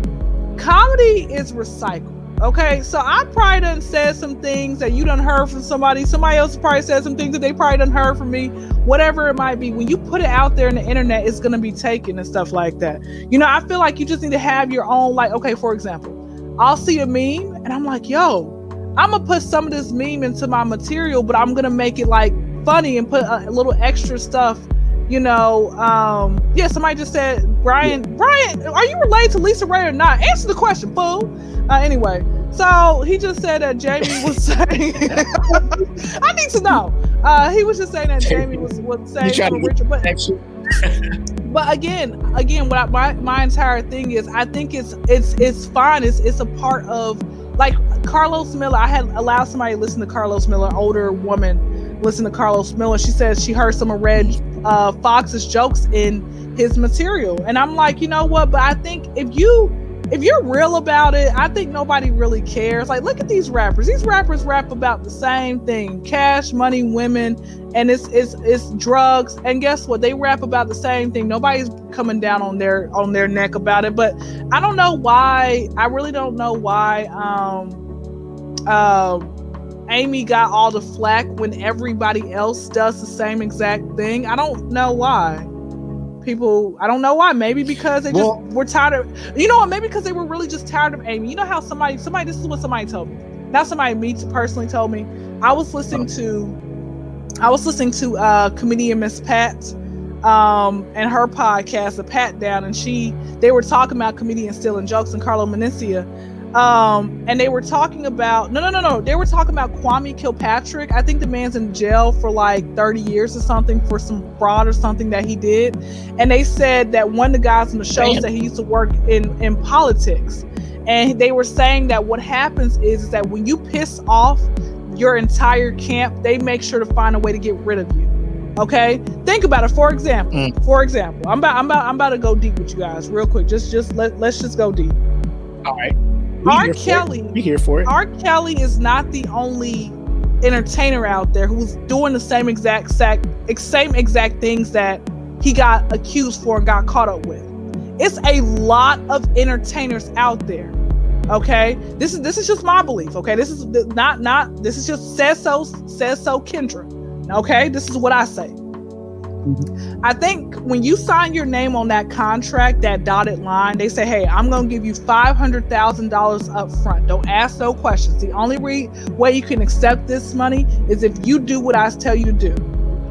comedy is recycled. Okay, so I probably done said some things that you done heard from somebody. Somebody else probably said some things that they probably done heard from me. Whatever it might be, when you put it out there in the internet, it's gonna be taken and stuff like that. You know, I feel like you just need to have your own. Like, okay, for example, I'll see a meme and I'm like, yo, I'm gonna put some of this meme into my material, but I'm gonna make it like funny and put a, little extra stuff. You know, um, yeah. Somebody just said, Brian, Brian, are you related to LisaRaye or not? Answer the question, fool. Uh, anyway, so he just said that Jamie was saying, I need to know. Uh, he was just saying that Jamie was was saying to Richard, but but again, again, what I, my my entire thing is, I think it's it's it's fine. It's it's a part of like Carlos Miller. I had allowed somebody to listen to Carlos Miller, older woman, listen to Carlos Miller. She says she heard some of Redd uh, Foxx's jokes in his material, and I'm like, you know what? But I think if you if you're real about it, I think nobody really cares. Like, look at these rappers. These rappers rap about the same thing: cash, money, women, and it's it's it's drugs. And guess what? They rap about the same thing. Nobody's coming down on their on their neck about it. But I don't know why. I really don't know why. Um, uh, Amy got all the flack when everybody else does the same exact thing. I don't know why. People, I don't know why. Maybe because they just Well- were tired of. You know what? Maybe because they were really just tired of Amy. You know how somebody, somebody. This is what somebody told me. Not somebody me personally told me. I was listening to, I was listening to uh comedian Miss Pat, um, and her podcast, the Pat Down, and she they were talking about comedians stealing jokes and Carlo Mencia. Um, and they were talking about no, no, no, no. They were talking about Kwame Kilpatrick. I think the man's in jail for like 30 years or something for some fraud or something that he did. And they said that one of the guys on the show Damn. said he used to work in in politics. And they were saying that what happens is, is that when you piss off your entire camp, they make sure to find a way to get rid of you. Okay, think about it. For example, Mm. for example, I'm about, I'm about, I'm about to go deep with you guys, real quick. Just, just let, let's just go deep. All right. We R. Kelly, We here for it. R. Kelly is not the only entertainer out there who's doing the same exact sac- same exact things that he got accused for and got caught up with. It's a lot of entertainers out there. Okay, this is this is just my belief. Okay, this is not not this is just says so says so Kyndra. Okay, this is what I say. Mm-hmm. I think when you sign your name on that contract, that dotted line, they say, "Hey, I'm going to give you five hundred thousand dollars up front. Don't ask no questions. The only re- way you can accept this money is if you do what I tell you to do."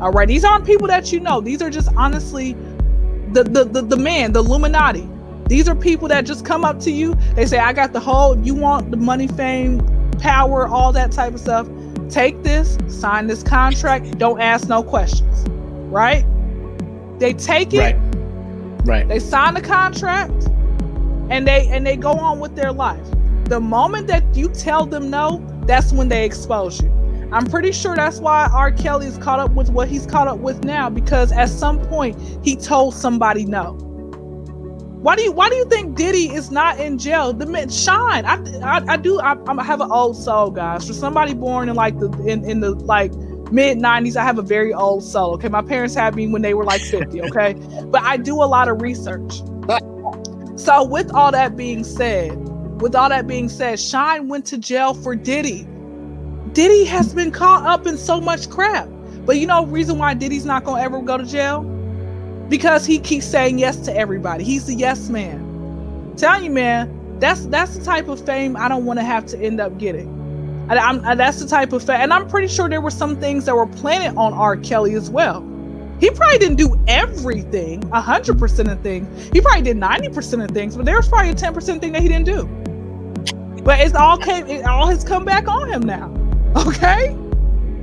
All right, these aren't people that you know. These are just honestly the the the, the man, the Illuminati. These are people that just come up to you. They say, "I got the whole. You want the money, fame, power, all that type of stuff. Take this, sign this contract. Don't ask no questions." Right? They take it. Right. Right. They sign the contract and they and they go on with their life. The moment that you tell them no, that's when they expose you. I'm pretty sure that's why R. Kelly is caught up with what he's caught up with now because at some point he told somebody no. Why do you Why do you think Diddy is not in jail? The man Shyne. I I, I do. I, I have an old soul, guys. For somebody born in like the in in the like mid 90s, I have a very old soul. Okay, my parents had me when they were like 50. Okay, but I do a lot of research. So with all that being said, with all that being said, Shyne went to jail for Diddy. Diddy has been caught up in so much crap. But you know, reason why Diddy's not gonna ever go to jail? Because he keeps saying yes to everybody. He's the yes man. Tell you, man, that's that's the type of fame I don't want to have to end up getting. I, that's the type of fact, and I'm pretty sure there were some things that were planted on R. Kelly as well. He probably didn't do everything, hundred percent of things. He probably did ninety percent of things, but there was probably a ten percent thing that he didn't do. But it's all came, it all has come back on him now. Okay,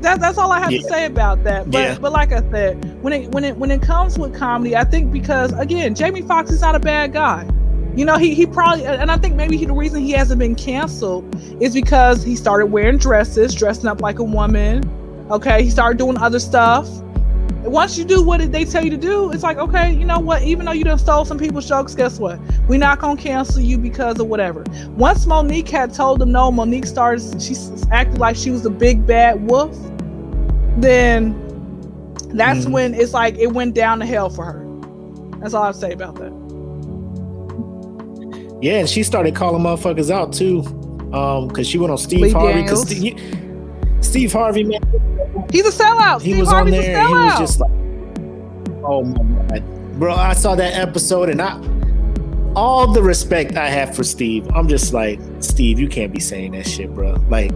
that's that's all I have yeah. to say about that. But yeah. but like I said, when it when it when it comes with comedy, I think because again, Jamie Foxx is not a bad guy. You know, he he probably and I think maybe he, the reason he hasn't been canceled is because he started wearing dresses, dressing up like a woman. Okay, he started doing other stuff. Once you do what they tell you to do, it's like, okay, you know what? Even though you done stole some people's jokes, guess what? We're not gonna cancel you because of whatever. Once Monique had told them no, Monique started she acted like she was a big bad wolf. Then that's mm-hmm. when it's like it went down to hell for her. That's all I say about that. Yeah, and she started calling motherfuckers out too, um, because she went on Steve Lee Harvey. Because Steve, Steve Harvey, man, he's a sellout. He Steve was Harvey's on there. and He was just like, oh my god, bro! I saw that episode, and I, all the respect I have for Steve, I'm just like, Steve, you can't be saying that shit, bro. Like,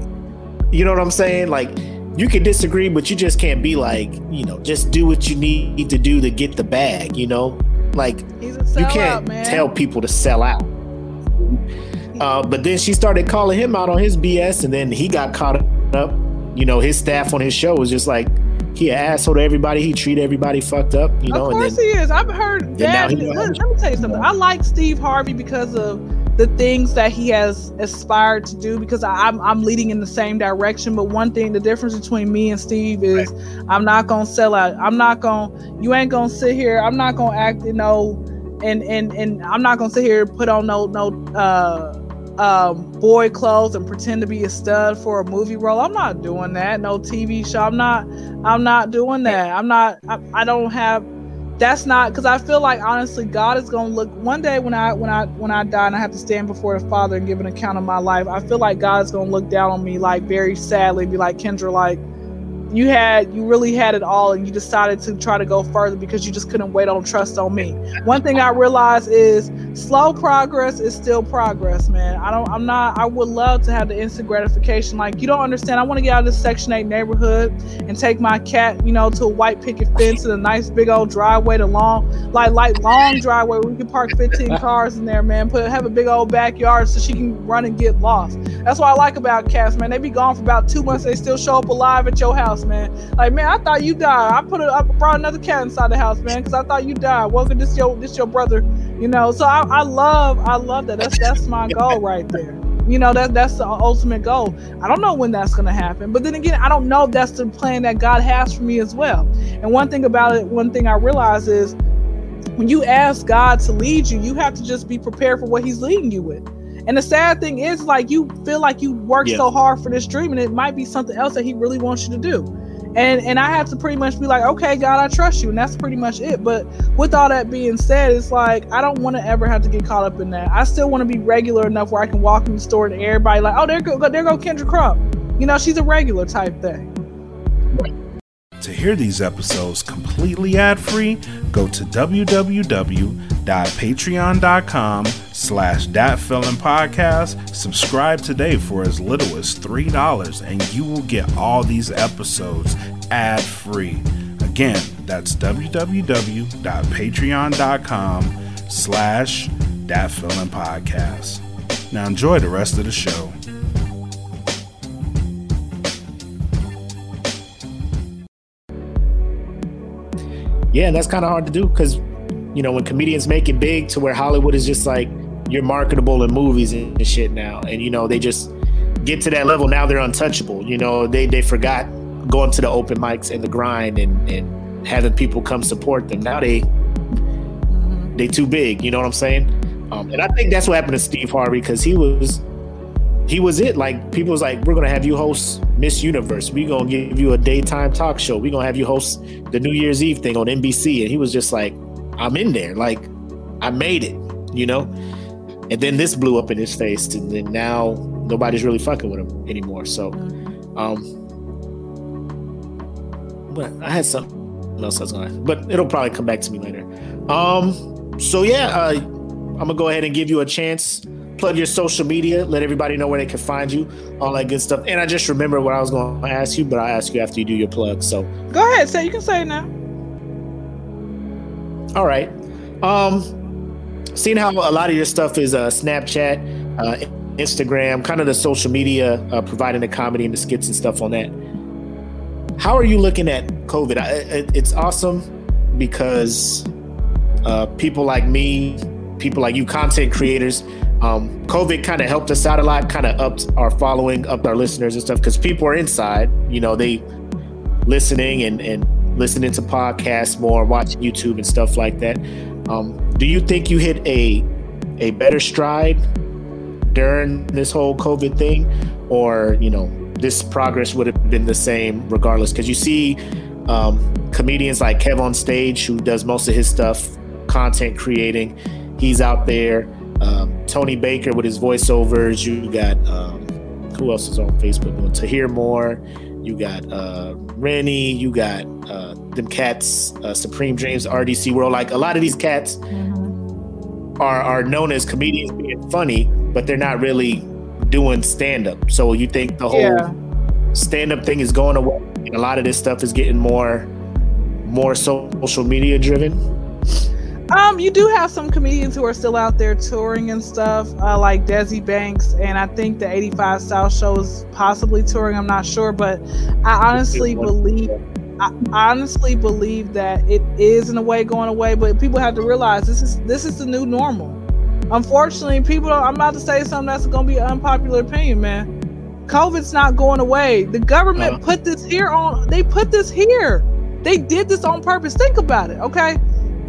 you know what I'm saying? Like, you can disagree, but you just can't be like, you know, just do what you need to do to get the bag. You know, like you can't out, tell people to sell out. Uh, but then she started calling him out on his BS, and then he got caught up. You know, his staff on his show was just like he an asshole to everybody. He treat everybody fucked up. You know, of course then, he is. I've heard that. Let, let, me tell you something. I like Steve Harvey because of the things that he has aspired to do. Because I, am I'm, I'm leading in the same direction. But one thing, the difference between me and Steve is right. I'm not gonna sell out. I'm not gonna. You ain't gonna sit here. I'm not gonna act. You know. And, and and I'm not gonna sit here and put on no no uh um, boy clothes and pretend to be a stud for a movie role. I'm not doing that. No TV show. I'm not. I'm not doing that. I'm not. I, I don't have. That's not because I feel like honestly, God is gonna look one day when I when I when I die and I have to stand before the Father and give an account of my life. I feel like God is gonna look down on me like very sadly, be like Kyndra, like you had you really had it all and you decided to try to go further because you just couldn't wait on trust on me. One thing i realized is slow progress is still progress man. I don't i'm not i would love to have the instant gratification. Like you don't understand. I want to get out of this section 8 neighborhood and take my cat you know to a white picket fence and a nice big old driveway to long like like long driveway where we can park 15 cars in there man. Put have a big old backyard so she can run and get lost. That's what i like about cats man. They be gone for about two months. They still show up alive at your house house, man. Like, man, I thought you died. I put it, I brought another cat inside the house, man, because I thought you died. Wasn't this your this your brother? You know. So I, I love I love that. That's that's my goal right there. You know that that's the ultimate goal. I don't know when that's gonna happen, but then again, I don't know if that's the plan that God has for me as well. And one thing about it, one thing I realize is when you ask God to lead you, you have to just be prepared for what He's leading you with. And the sad thing is, like, you feel like you worked yeah. so hard for this dream, and it might be something else that He really wants you to do. And and I have to pretty much be like, okay, God, I trust you, and that's pretty much it. But with all that being said, it's like I don't want to ever have to get caught up in that. I still want to be regular enough where I can walk in the store and everybody like, oh, there go, there go Kyndra Crump. You know, she's a regular type thing. To hear these episodes completely ad-free, go to www.patreon.com slash podcast. Subscribe today for as little as $3 and you will get all these episodes ad-free. Again, that's www.patreon.com slash podcast. Now enjoy the rest of the show. Yeah, that's kind of hard to do because, you know, when comedians make it big to where Hollywood is just like you're marketable in movies and shit now, and you know they just get to that level now they're untouchable. You know, they they forgot going to the open mics and the grind and and having people come support them. Now they they too big. You know what I'm saying? Um, and I think that's what happened to Steve Harvey because he was he was it. Like people was like, we're gonna have you host Miss Universe. We're gonna give you a daytime talk show. We're gonna have you host the New Year's Eve thing on NBC. And he was just like, I'm in there. Like, I made it, you know? And then this blew up in his face, and then now nobody's really fucking with him anymore. So um but I had something else I was gonna but it'll probably come back to me later. Um so yeah, uh I'm gonna go ahead and give you a chance plug your social media, let everybody know where they can find you, all that good stuff. And I just remember what I was going to ask you, but I'll ask you after you do your plug. So Go ahead, say you can say it now. All right. Um, seeing how a lot of your stuff is uh, Snapchat, uh, Instagram, kind of the social media, uh, providing the comedy and the skits and stuff on that. How are you looking at COVID? I, it, it's awesome because uh, people like me, people like you, content creators, um, COVID kind of helped us out a lot, kind of upped our following, upped our listeners and stuff because people are inside, you know, they listening and, and listening to podcasts more, watching YouTube and stuff like that. Um, do you think you hit a a better stride during this whole COVID thing, or you know this progress would have been the same regardless? Because you see um, comedians like KevOnStage, who does most of his stuff, content creating, he's out there. Um, Tony Baker with his voiceovers. You got um, who else is on Facebook doing to hear more. You got uh, Rennie. You got uh, them cats, uh, Supreme Dreams, RDC World. Like a lot of these cats are are known as comedians being funny, but they're not really doing stand up. So you think the whole Yeah. stand up thing is going away, and a lot of this stuff is getting more more social media driven. Um, you do have some comedians who are still out there touring and stuff, uh, like Desi Banks, and I think the 85 South Show is possibly touring. I'm not sure, but I honestly believe, I honestly believe that it is in a way going away. But people have to realize this is this is the new normal. Unfortunately, people. Don't, I'm about to say something that's going to be an unpopular opinion, man. COVID's not going away. The government Uh-huh. put this here on. They put this here. They did this on purpose. Think about it, okay?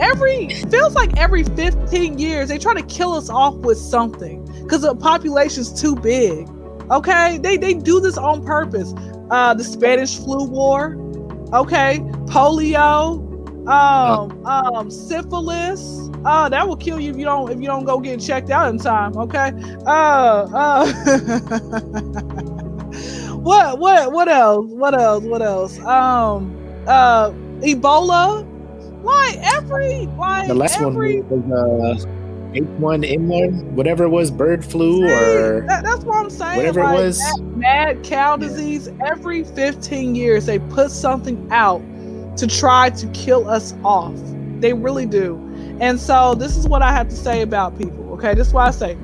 Every feels like every 15 years they try to kill us off with something because the population's too big okay? They they do this on purpose. Uh the spanish flu war okay? Polio um um syphilis. Uh that will kill you if you don't if you don't go get checked out in time okay? Uh uh what what what else? What else? What else? Um uh ebola like every like The last every, one was uh, H1N1, whatever it was, bird flu or that, that's what I'm saying. whatever it was. that mad cow disease. Every 15 years, they put something out to try to kill us off. They really do. And so, this is what I have to say about people. Okay, this is why I say.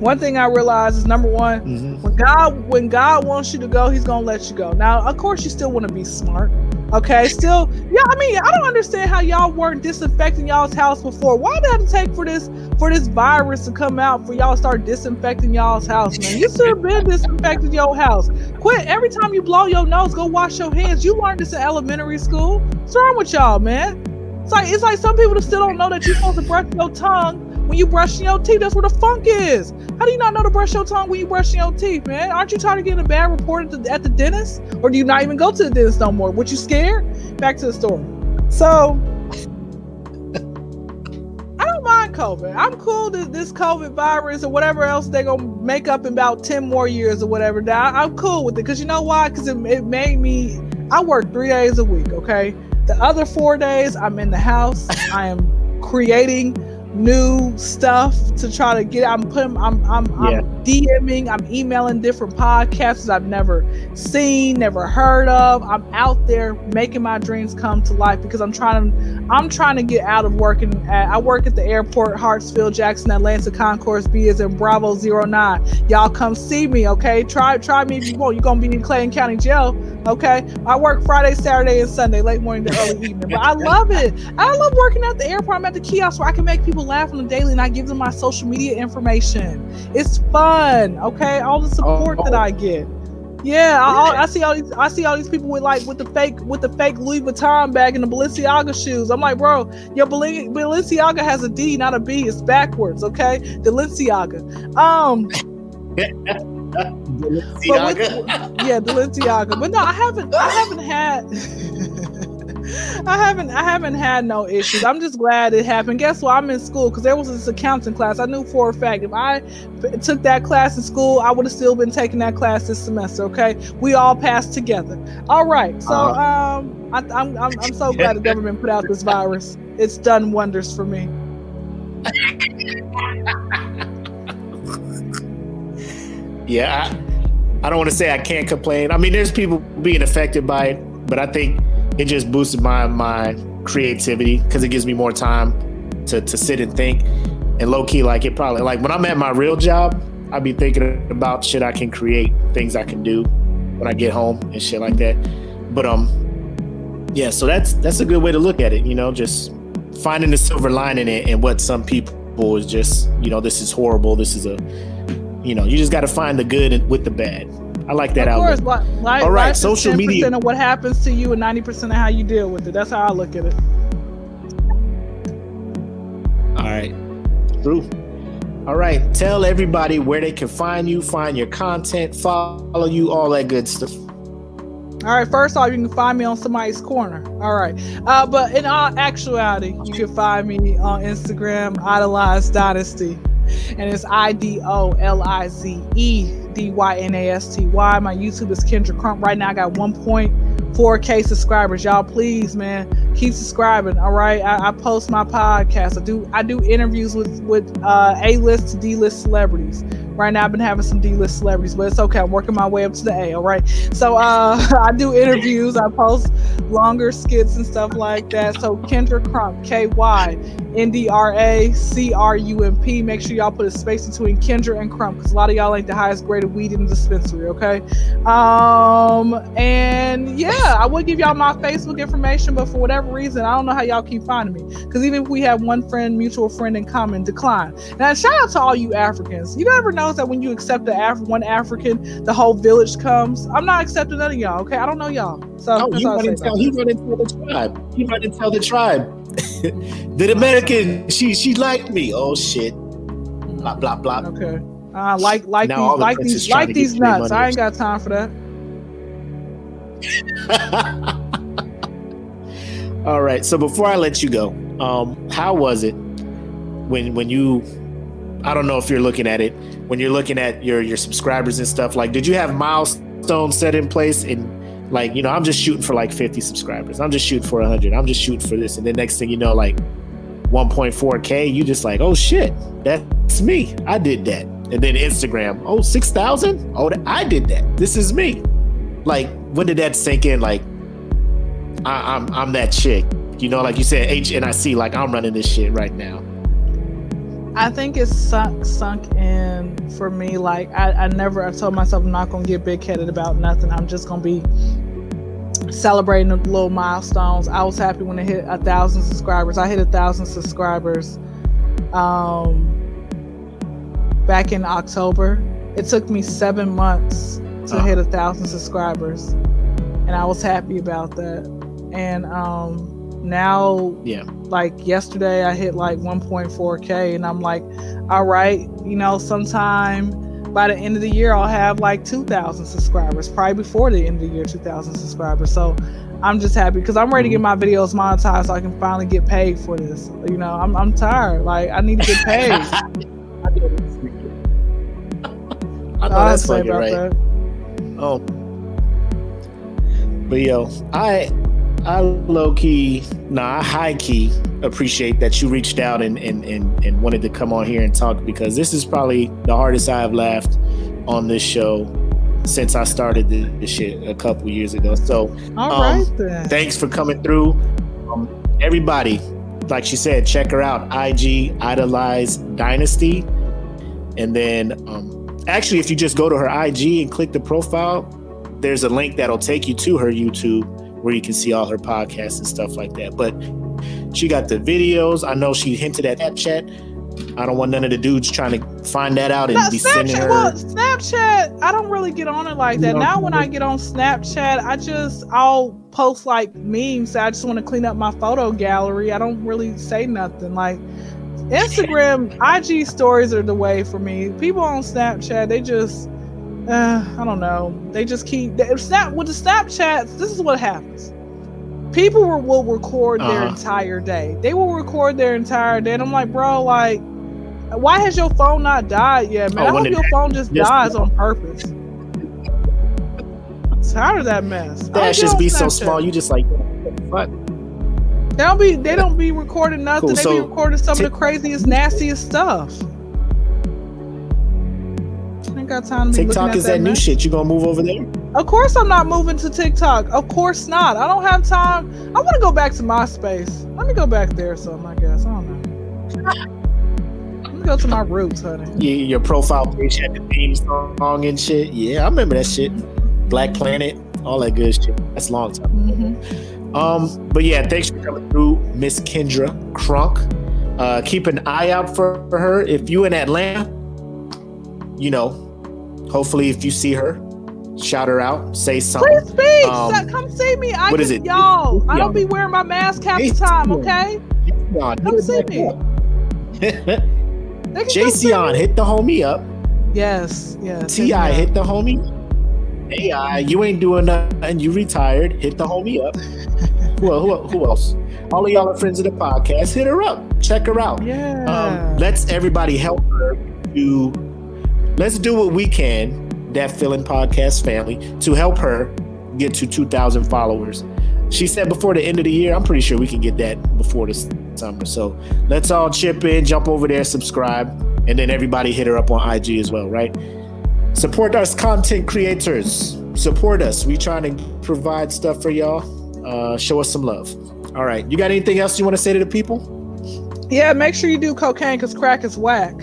One thing I realize is number one, Mhm. when God when God wants you to go, He's gonna let you go. Now, of course, you still want to be smart. Okay, still, yeah. I mean, I don't understand how y'all weren't disinfecting y'all's house before. Why did it take for this for this virus to come out for y'all start disinfecting y'all's house, man? You should have been disinfecting your house. Quit every time you blow your nose, go wash your hands. You learned this in elementary school. What's wrong with y'all, man? It's like it's like some people still don't know that you're supposed to brush your tongue when you brush your teeth. That's where the funk is. How do you not know to brush your tongue when you brush your teeth, man? Aren't you tired of getting a bad report at the, at the dentist? Or do you not even go to the dentist no more? What you scared? Back to the story. So I don't mind COVID. I'm cool that this COVID virus or whatever else they're gonna make up in about 10 more years or whatever. Now I'm cool with it because you know why? Because it, it made me I work three days a week, okay? The other four days I'm in the house. I am creating new stuff to try to get I'm putting I'm I'm, Yeah. I'm DMing, I'm emailing different podcasts I've never seen, never heard of. I'm out there making my dreams come to life because I'm trying to I'm trying to get out of working at I work at the airport, Hartsfield, Jackson, Atlanta, Concourse B is in Bravo 09. Y'all come see me, okay? Try try me if you want. You're gonna be in Clayton County Jail, okay? I work Friday, Saturday, and Sunday, late morning to early evening. But I love it. I love working at the airport. I'm at the kiosk where I can make people laugh on the daily and I give them my social media information. It's fun, okay? All the support that Oh. I get. Yeah, I, I- see all these. I see all these people with like with the fake with the fake Louis Vuitton bag and the Balenciaga shoes. I'm like, bro, your Balen- Balenciaga has a D, not a B. It's backwards, okay? The Balenciaga. Um, Balenciaga. yeah, Balenciaga. But no, I haven't. I haven't had. I haven't. I haven't had no issues. I'm just glad it happened. Guess what? I'm in school because there was this accounting class. I knew for a fact if I took that class in school, I would have still been taking that class this semester. Okay, we all passed together. All right. So Uh-huh. um, I, I'm, I'm I'm so glad the government put out this virus. It's done wonders for me. yeah, I, I don't want to say I can't complain. I mean, there's people being affected by it, but I think it just boosted my my creativity because it gives me more time to to sit and think. And low key, like it probably like when I'm at my real job, I'd be thinking about shit I can create, things I can do when I get home and shit like that. But um, yeah, so that's that's a good way to look at it. You know, just finding the silver lining in, it and what some people is just you know this is horrible. This is a you know you just got to find the good with the bad. I like that Of course, outlook. li- All right, life is social 10% media- of what happens to you and 90% of how you deal with it. That's how I look at it. All right. True. All right. Tell everybody where they can find you, find your content, follow you, all that good stuff. All right, first off, you can find me on somebody's corner. All right. Uh, but in all actuality, you can find me on Instagram, Idolize Dynasty. And it's I D O L I Z E D Y N A S T Y. My YouTube is Kyndra Crump. Right now, I got 1.4K subscribers. Y'all, please, man, keep subscribing. All right. I, I post my podcast. I do I do interviews with with uh, A list to D list celebrities. Right now, I've been having some D list celebrities, but it's okay. I'm working my way up to the A. All right. So uh, I do interviews. I post longer skits and stuff like that. So Kyndra Crump, K Y N D R A C R U M P. Make sure y'all put a space between Kyndra and Crump because a lot of y'all ain't the highest grade of weed in the dispensary. Okay. Um. And yeah, I would give y'all my Facebook information, but for whatever reason, I don't know how y'all keep finding me. Because even if we have one friend, mutual friend in common, decline. Now, shout out to all you Africans. You never know that when you accept the Af- one African, the whole village comes. I'm not accepting none of y'all. Okay, I don't know y'all. So that's you all I run say and tell he tell the tribe. He run and tell the tribe. the American, she she liked me. Oh shit. Blah blah blah. Okay. Uh, like like Now these like princes these like these nuts. I ain't got time for that. All right. So before I let you go, um, how was it when when you I don't know if you're looking at it, when you're looking at your your subscribers and stuff, like did you have milestones set in place and like, you know, I'm just shooting for like 50 subscribers. I'm just shooting for 100. I'm just shooting for this. And then next thing you know, like 1.4K, you just like, oh shit, that's me. I did that. And then Instagram, oh, 6,000? Oh, I did that. This is me. Like, when did that sink in? Like, I, I'm I'm that chick. You know, like you said, HNIC, like I'm running this shit right now. I think it's sunk sunk in for me. Like I, I never I told myself I'm not gonna get big headed about nothing. I'm just gonna be celebrating the little milestones. I was happy when I hit a thousand subscribers. I hit a thousand subscribers um back in October. It took me seven months to Uh. hit a thousand subscribers. And I was happy about that. And um now Yeah. like yesterday I hit like 1.4k and I'm like all right you know sometime by the end of the year I'll have like 2000 subscribers probably before the end of the year 2000 subscribers so I'm just happy because I'm ready to get mm-hmm. my videos monetized so I can finally get paid for this you know I'm, I'm tired like I need to get paid I know that's fucking right. that. Oh. But yo, I I low key, nah, I high key appreciate that you reached out and, and and and wanted to come on here and talk because this is probably the hardest I've laughed on this show since I started this, this shit a couple years ago. So All Um, right then thanks for coming through. Um, everybody, like she said, check her out. IG Idolize Dynasty. And then um, actually, if you just go to her IG and click the profile, there's a link that'll take you to her YouTube where you can see all her podcasts and stuff like that. But she got the videos. I know she hinted at Snapchat. I don't want none of the dudes trying to find that out and No, be sending her. well, Snapchat, I don't really get on it like that. You Now, when I get on Snapchat, I just I'll post like memes. I just want to clean up my photo gallery. I don't really say nothing. Like Instagram, IG stories are the way for me. People on Snapchat, they just uh, I don't know. They just keep they, snap with the Snapchats. This is what happens. People will, will record their Uh-huh. entire day. They will record their entire day, and I'm like, bro, like, why has your phone not died yet, man? Oh, I hope your phone just dies on purpose. Tired of that mess. Get just be so small. You just like, what? They don't be. They don't be recording nothing. Cool, They so be recording some ti- of the craziest, nastiest stuff. Ain't got time to TikTok is that new mess. shit. You gonna move over there? Of course, I'm not moving to TikTok. Of course not. I don't have time. I want to go back to MySpace. Let me go back there or something. I guess I don't know. Let me go to my roots, honey. Yeah, your profile page had the theme song and shit. Yeah, I remember that shit. Black Planet, all that good shit. That's a long time. hmm Um, but yeah, thanks for coming through, Miss Kyndra Crump. Uh, keep an eye out for, for her. If you in Atlanta, you know, hopefully if you see her, shout her out, say something. Please speak. Um, come see me. I what is it? y'all. I don't be wearing my mask half the time. Okay. Jason, Come see me. hit They can come see Jason, me. hit the homie up. Yes. Yes. Ti, hit the homie. AI, you ain't doing nothing. You retired. Hit the homie up. who, who, who else? All of y'all are friends of the podcast. Hit her up. Check her out. Yeah. Um, let's everybody help her to. Let's do what we can, that filling podcast family, to help her get to 2,000 followers. She said before the end of the year. I'm pretty sure we can get that before the summer. So let's all chip in, jump over there, subscribe, and then everybody hit her up on IG as well, right? Support us, content creators. Support us. We trying to provide stuff for y'all. Uh, show us some love. All right. You got anything else you want to say to the people? yeah. Make sure you do cocaine because crack is whack.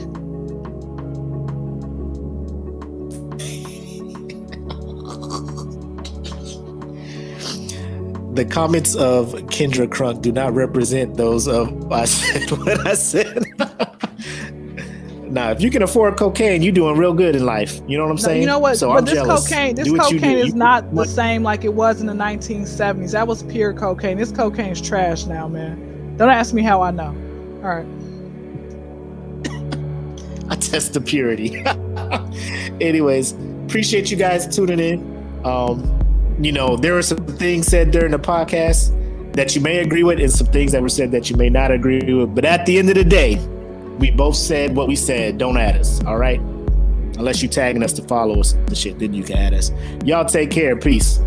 The comments of Kyndra Crump do not represent those of I said what I said. now, if you can afford cocaine, you're doing real good in life. You know what I'm No, saying? you know what? So but I'm this jealous. cocaine, this Do what you cocaine is You- not the same like it was in the 1970s. That was pure cocaine. This cocaine's trash now, man. Don't ask me how I know. All right. I test the purity. Anyways, appreciate you guys tuning in. Um, you know, there were some things said during the podcast that you may agree with, and some things that were said that you may not agree with. But at the end of the day, we both said what we said. Don't add us, all right? Unless you tagging us to follow us, the shit, then you can add us. Y'all take care. Peace.